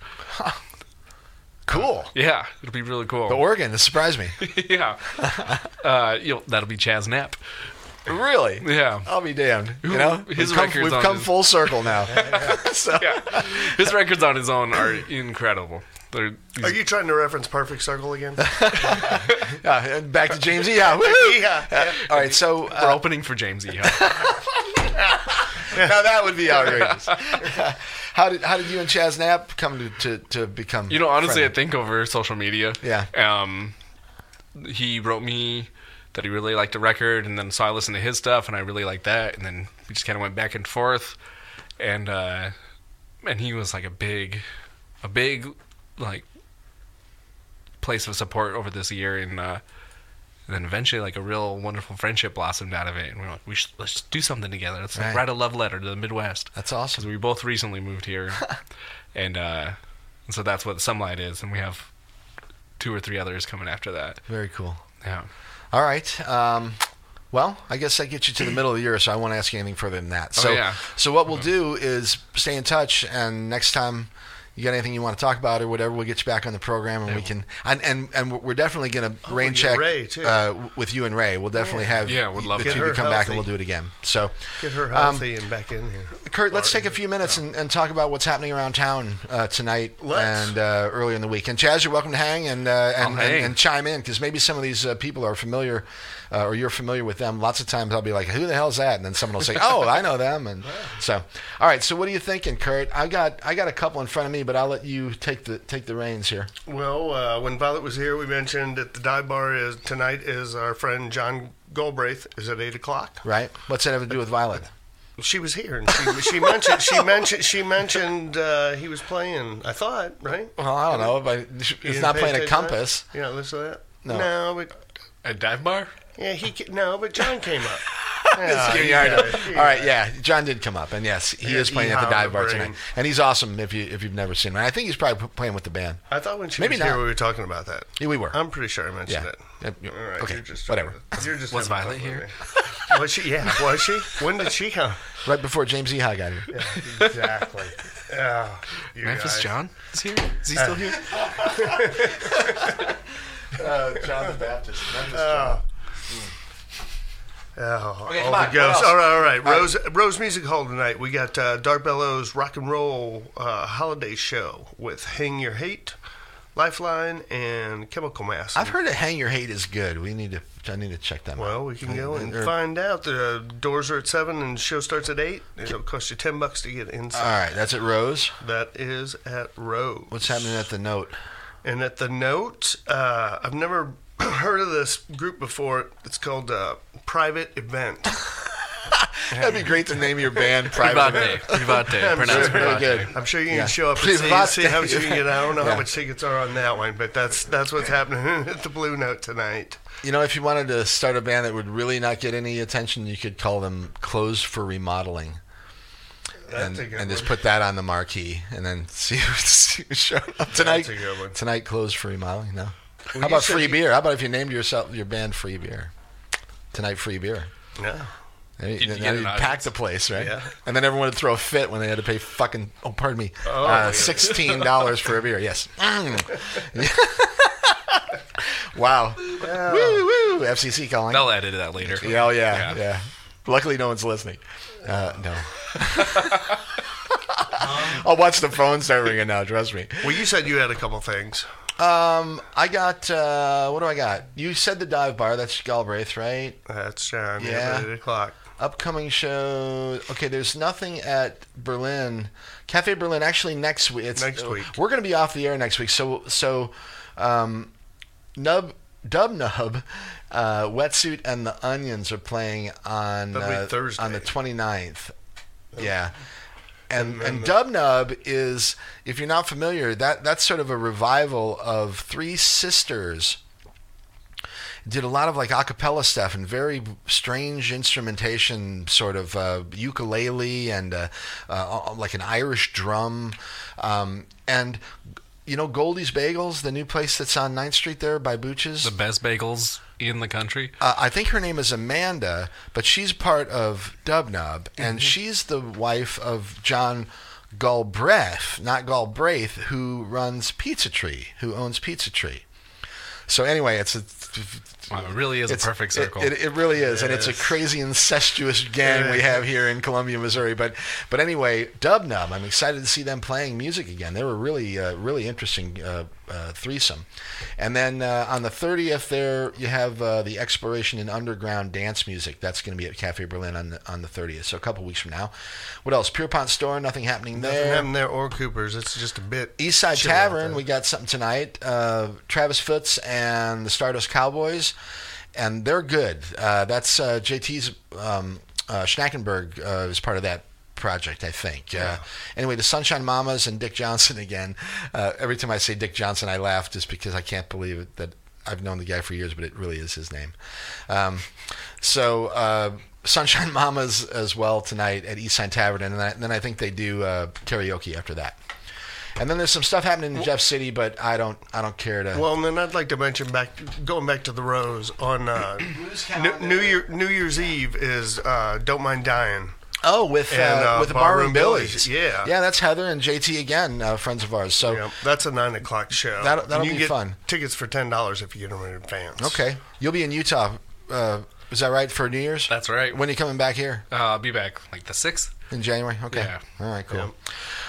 Cool. Yeah, it'll be really cool. The organ. It surprised me. yeah, uh, you know, that'll be Chaz Knapp. really? Yeah. I'll be damned. You know, his we've come, record's we've come his- full circle now. so, yeah. His records on his own are incredible. They're these- Are you trying to reference Perfect Circle again? yeah, back to James E. Yeah. woohoo! yeah. All right. So we're uh, opening for James E. now that would be outrageous. How did how did you and Chaz Knapp come to to, to become? You know, honestly, I think over social media. Yeah. Um, he wrote me that he really liked the record, and then so I listened to his stuff, and I really liked that, and then we just kind of went back and forth, and uh, and he was like a big, a big, like place of support over this year, and uh, and then eventually like a real wonderful friendship blossomed out of it, and we are like, we should let's do something together. Let's like, Right. write a love letter to the Midwest that's because awesome. we both recently moved here, and uh, so that's what Sunlight is, and we have two or three others coming after that. Very cool. Yeah. All right. Um, well, I guess that gets you to the middle of the year, so I won't ask you anything further than that. So, Oh, yeah. so what we'll do is stay in touch, and next time you got anything you want to talk about or whatever, we'll get you back on the program, and we can. And and, and we're definitely going to rain check Ray, too. uh, with you and Ray. We'll definitely have Yeah, would love the to. two to her come back, and we'll do it again. So, Get her Um, healthy and back in here. Kurt, let's take a few minutes and, and talk about what's happening around town uh, tonight Let's. and uh, earlier in the week. And Chaz, you're welcome to hang and uh, and, I'll and, and chime in because maybe some of these uh, people are familiar uh, or you're familiar with them. Lots of times I'll be like, "Who the hell's that?" And then someone will say, "Oh, I know them." And so, all right. So, what are you thinking, Kurt? I got I got a couple in front of me, but I'll let you take the take the reins here. Well, uh, when Violet was here, we mentioned that the dive bar is tonight is our friend John Galbraith is at eight o'clock. Right? What's that have to do with Violet? She was here, and she, she mentioned she mentioned she mentioned uh, he was playing. I thought right. Well, I don't know, but You it's didn't playing a attention to that? compass. Yeah, listen to that. No. no, but A dive bar? Yeah, he ca- no, but John came up. It's Yeah, giving you you a hard got time. it. All right, yeah, John did come up, and yes, he Yeah, is playing he at the howled dive bar the brain. tonight, and he's awesome. If you if you've never seen him, And I think he's probably p- playing with the band. I thought when she Maybe was here, we were talking about that. Yeah, we were. I'm pretty sure I mentioned Yeah. it. Yep, yep. All right, Okay, you're just whatever. You're just Was having Violet fun here? me. Was she? Yeah, was she? When did she come? right before James Iha got here. Yeah, exactly. Yeah, you Memphis guys. John is here? Is he still here? Uh, John the Baptist. Oh. Oh, Okay, all the on, ghosts. All right, all right. All right. Rose Rose Music Hall tonight. We got uh, Dark Bellows Rock and Roll uh, Holiday Show with Hang Your Hate, Lifeline, and Chemical Mass. I've heard that Hang Your Hate is good. We need to. I need to check them out. Well, we can go and find out. The doors are at seven, and the show starts at eight. It'll cost you ten bucks to get inside. All right, that's at Rose. That is at Rose. What's happening at the Note? And at the note, uh, I've never heard of this group before. It's called uh, Private Event. That'd be great to name your band Private. Private. Private. I'm Pronounced sure- Very Private. good. I'm sure you can Yeah. show up and see, Private. see how much you can get. I don't know Yeah. how much tickets are on that one, but that's that's what's happening at the Blue Note tonight. You know, if you wanted to start a band that would really not get any attention, you could call them Closed for Remodeling. That's and, a good and just one. put that on the marquee, and then see who, see who showed up tonight. A good one. Tonight, closed for remodeling. No. Well, How about said free you- beer? How about if you named yourself your band Free Beer? Tonight, free beer. Yeah. Hey, You'd and get then an you'd pack the place, right? Yeah. And then everyone would throw a fit when they had to pay fucking oh, pardon me, Oh, uh, yeah. sixteen dollars for a beer. Yes. Mm. wow. Woo woo. FCC calling. They'll edit that later. Yeah, oh yeah, Yeah. yeah, Luckily, no one's listening. Uh, no. I'll watch the phone start ringing now. Trust me. Well, you said you had a couple things. Um, I got uh, what do I got? You said the dive bar. That's Galbraith, right? That's John. Yeah. Yeah. Eight o'clock. Upcoming show. Okay, there's nothing at Berlin, Cafe Berlin. Actually, next week. It's, Next week. We're going to be off the air next week. So so, um, Nub Dub Nub, uh, Wetsuit and the Onions are playing on uh, Thursday. on the 29th. Yeah. And, And then- is, if you're not familiar, that that's sort of a revival of Three Sisters did a lot of like a cappella stuff and very strange instrumentation, sort of uh, ukulele and uh, uh, like an Irish drum. Um, and you know Goldie's Bagels, the new place that's on 9th Street there by Booches. The best bagels in the country. Uh, I think her name is Amanda, but she's part of Dubnub, and she's the wife of John Galbraith, not Galbraith, who runs Pizza Tree, who owns Pizza Tree. So anyway, it's a Wow, it really is it's, a perfect circle. It, it, really is, and it's a crazy incestuous gang we have here in Columbia, Missouri. But but anyway, Dubnub, I'm excited to see them playing music again. They were really uh, really interesting uh, uh, threesome. And then uh, on the 30th, there you have uh, the exploration in underground dance music. That's going to be at Cafe Berlin on the on the 30th. So a couple weeks from now. What else? Pierpont Store, nothing happening Nothing there. happened there or Cooper's. It's just a bit. East Side Tavern, we got something tonight. Uh, Travis Foots and the Stardust Cowboys, and they're good. Uh, that's uh, JT's um, uh, Schnackenberg uh, is part of that project, I think. Uh, anyway, the Sunshine Mamas and Dick Johnson again. Uh, every time I say Dick Johnson, I laugh just because I can't believe it, that I've known the guy for years, but it really is his name. Um, so. Uh, Sunshine Mamas as well tonight at East Side Tavern, and then I, then I think they do uh, karaoke after that. And then there's some stuff happening in Jeff City, but I don't I don't care to. Well, and then I'd like to mention back, going back to the Rose on uh, New, New Year New Year's Eve is uh, Don't Mind Dying. oh, with uh, and, uh, with the Barroom Barroom Billies, Billies, yeah. yeah, that's Heather and JT again, uh, friends of ours. So Yeah, that's a nine o'clock show. That'll- that'll you be get fun. Tickets for ten dollars if you get them in advance. okay, you'll be in Utah. Uh, is that right for New Year's? That's right. When are you coming back here Uh, I'll be back like the sixth. In January? Okay, Yeah. all right, cool. Yeah.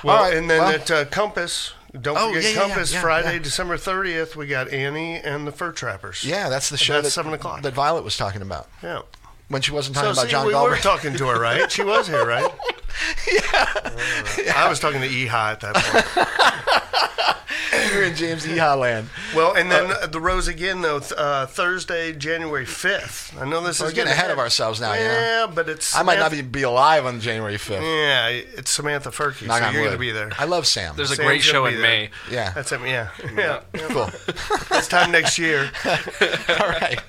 Well, All right, and then well- at uh, Compass, don't Oh, forget yeah, Compass yeah, Friday. December thirtieth. We got Annie and the Fur Trappers. Yeah, that's the show That's that, seven o'clock. that Violet was talking about yeah. when she wasn't So talking about see, John we were talking to her, right? She was here, right? yeah. I was talking to Iha at that point. you were in James Iha land. Well, and then uh, the Rose again though th- uh, Thursday, January fifth. I know this We're is getting ahead of ourselves now. Yeah, you know? but it's I might not Samantha- be, be alive on January fifth. Yeah, it's Samantha Furkey, Knock so you're gonna be there. I love Sam. There's a Sam's great show be in there. May. yeah, That's it. Yeah, yeah. cool. This time next year. All right.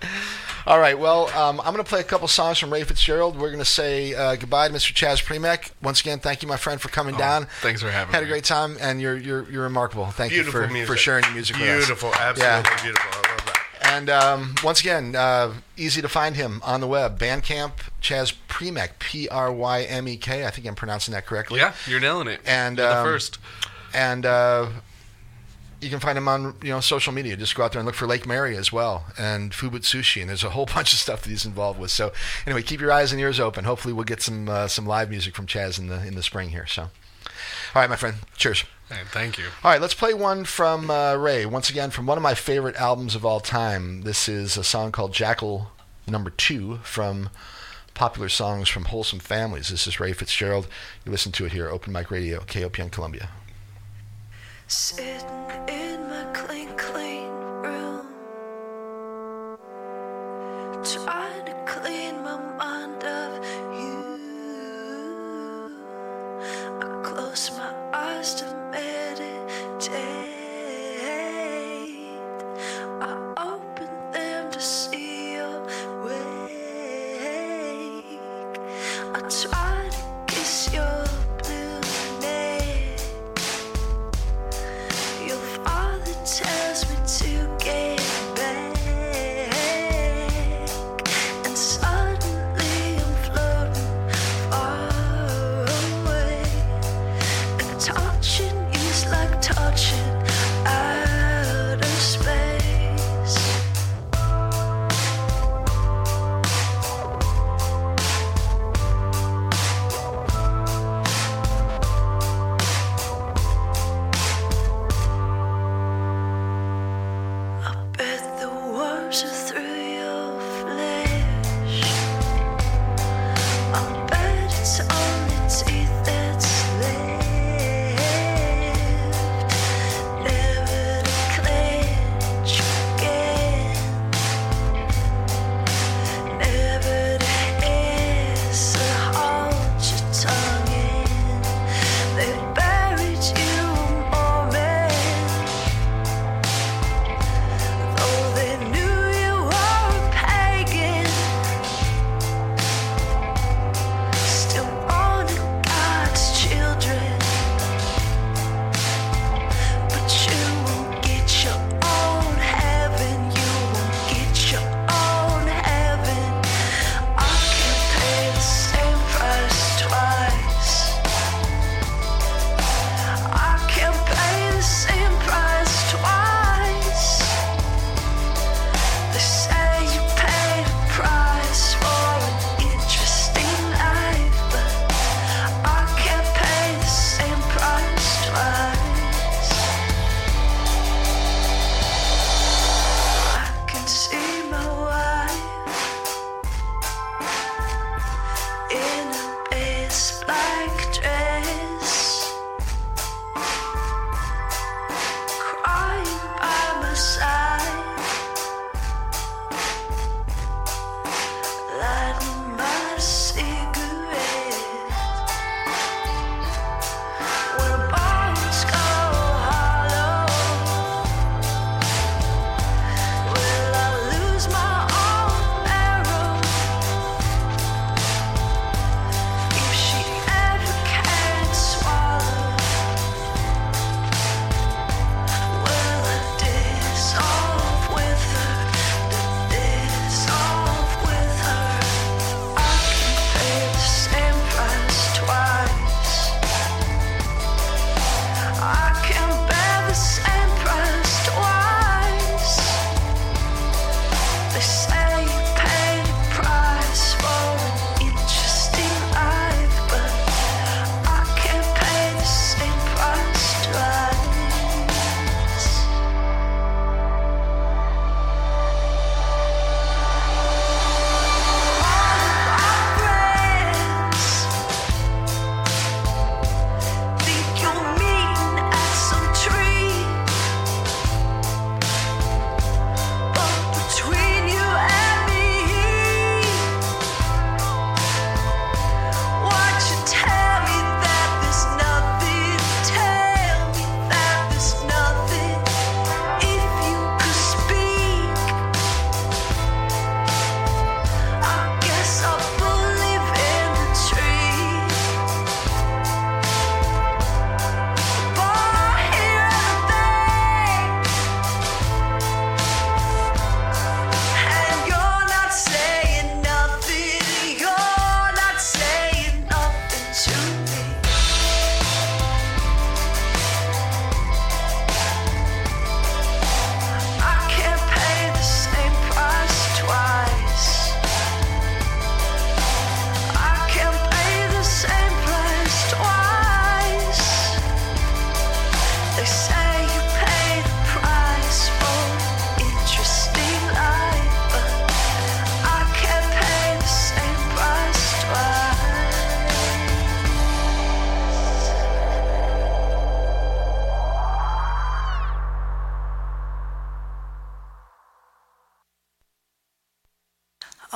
All right. Well, um, I'm going to play a couple songs from Ray Fitzgerald. We're going to say uh, goodbye to Mr. Chaz Prymek. Once again, thank you, my friend, for coming down. Oh, thanks for having Had a great time, and you're you're you're remarkable. Thank Beautiful you for, music. for sharing your music with us. Beautiful, absolutely beautiful. I love that. And um, once again, uh, easy to find him on the web. Bandcamp, Chaz Prymek, P R Y M E K. I think I'm pronouncing that correctly. Yeah, you're nailing it. And, You're the um, first. and uh, you can find him on you know social media. Just go out there and look for Lake Mary as well, and Fubutsushi, and there's a whole bunch of stuff that he's involved with. So anyway, keep your eyes and ears open. Hopefully, we'll get some uh, some live music from Chaz in the in the spring here. So, all right, my friend, cheers. Hey, thank you. All right, let's play one from uh, Ray. Once again, from one of my favorite albums of all time. This is a song called Jackal Number Two from Popular Songs from Wholesome Families. This is Ray Fitzgerald. You listen to it here, Open Mic Radio, KOPN Columbia. Sitting in my clean, clean room. Trying to clean my mind of you. I close my eyes to meditate. I open them to see your wake. I try to kiss your tells me to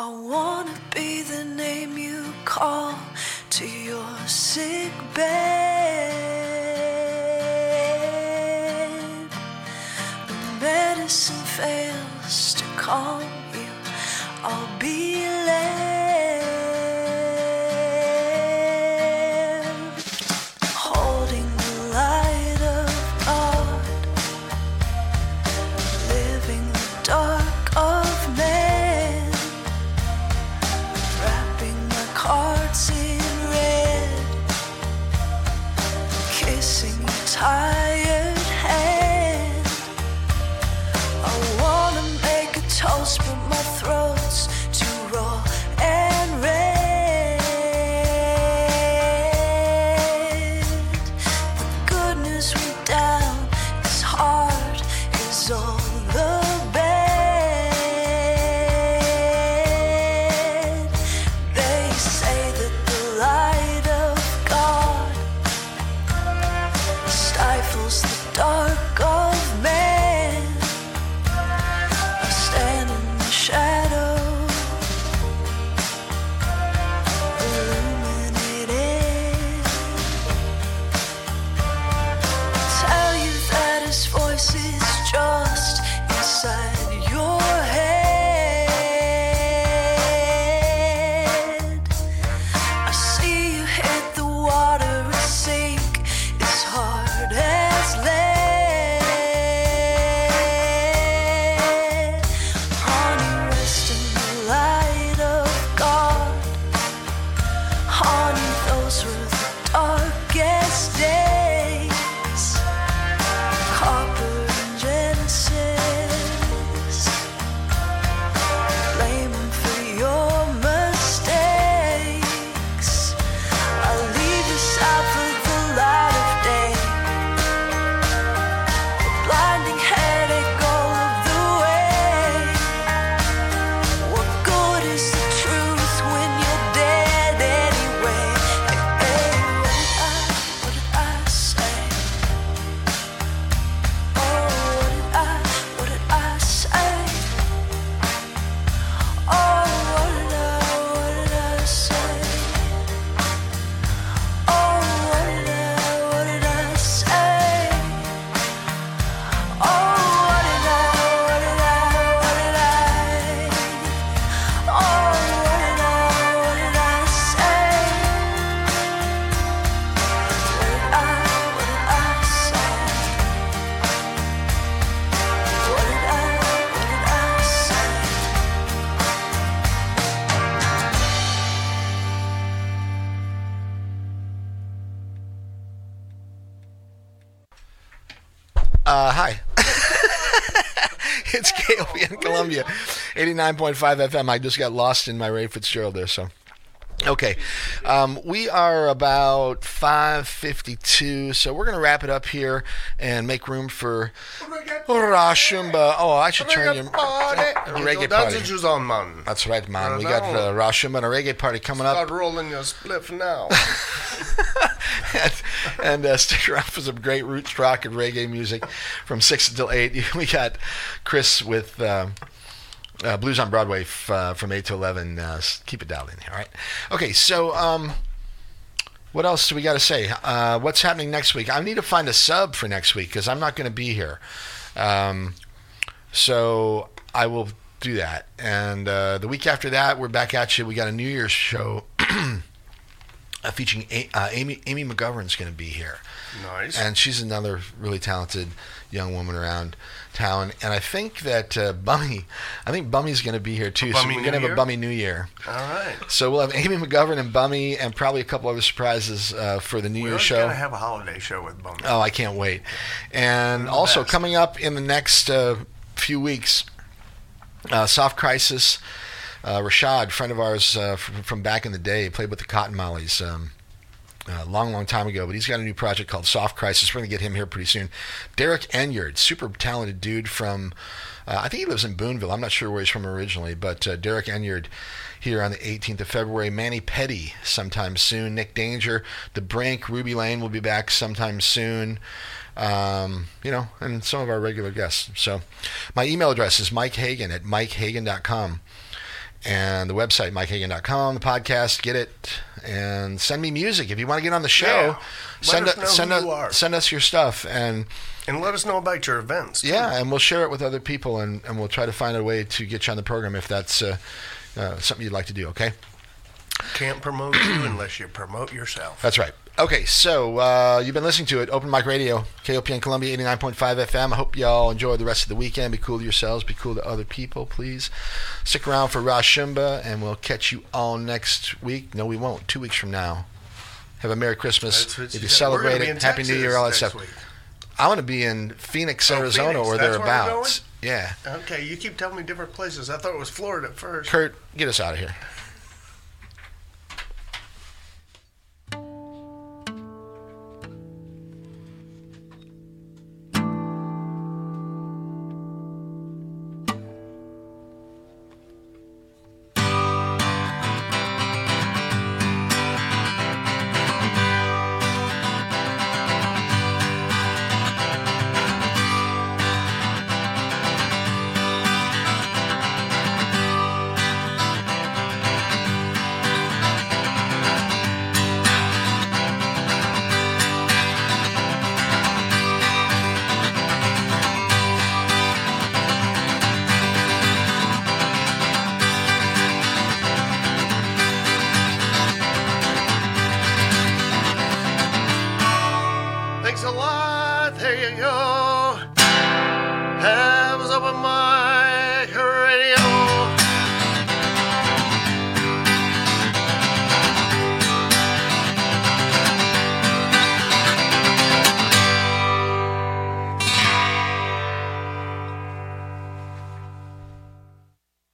I wanna be the name you call to your sick bed. When medicine fails to calm you, I'll be. 89.5 FM. I just got lost in my Ray Fitzgerald there, so. Okay, um, we are about 5:52, so we're gonna wrap it up here and make room for Rashumba. Oh, I should turn your reggae That's party. man. That's right, man. We got uh, Rashumba and a reggae party coming up. Start rolling your spliff now. and, and uh, stick around for some great roots rock and reggae music from six until eight. We got Chris with uh, uh, Blues on Broadway f- uh, from eight to eleven. Uh, keep it dialed in here, all right? Okay, so um, what else do we got to say? Uh, what's happening next week? I need to find a sub for next week because I'm not going to be here. Um, so I will do that. And uh, the week after that, we're back at you. We got a New Year's show. Uh, featuring A- uh, Amy Amy McGovern's going to be here, nice. and she's another really talented young woman around town. And I think that uh, Bummy, I think Bummy's going to be here too. so we're going to have a Year? Bummy New Year. All right. So we'll have Amy McGovern and Bummy, and probably a couple other surprises uh, for the New We're Year's show. gonna have a holiday show with Bum. Oh, I can't wait. And also best. coming up in the next uh, few weeks, uh, Soft Crisis. Uh, Rashad, friend of ours uh, from, from back in the day, played with the Cotton Mollies um, a long, long time ago. But he's got a new project called Soft Crisis. We're going to get him here pretty soon. Derek Enyard, super talented dude from, uh, I think he lives in Boonville. I'm not sure where he's from originally, but uh, Derek Enyard here on the 18th of February. Manny Petty sometime soon. Nick Danger, The Brink, Ruby Lane will be back sometime soon. Um, you know, and some of our regular guests. So my email address is Mike Hagan at MikeHagan.com. And the website, MikeHagan.com, the podcast, get it, and send me music. If you want to get on the show, Yeah. Send, us send, us- send us your stuff. And And let us know about your events. too. yeah, and we'll share it with other people, and, and we'll try to find a way to get you on the program if that's uh, uh, something you'd like to do, okay? Can't promote you unless you promote yourself. That's right. Okay, so uh, you've been listening to it, Open Mic Radio, KOPN Columbia 89.5 FM. I hope y'all enjoy the rest of the weekend. Be cool to yourselves, be cool to other people, please. Stick around for Rashumba, and we'll catch you all next week. No, we won't. Two weeks from now. Have a Merry Christmas. If you gonna celebrate it, Happy New Year, all that stuff. week. I want to be in Phoenix, Oh, Arizona, Phoenix. or That's thereabouts. Yeah. Okay, you keep telling me different places. I thought it was Florida at first. Kurt, get us out of here.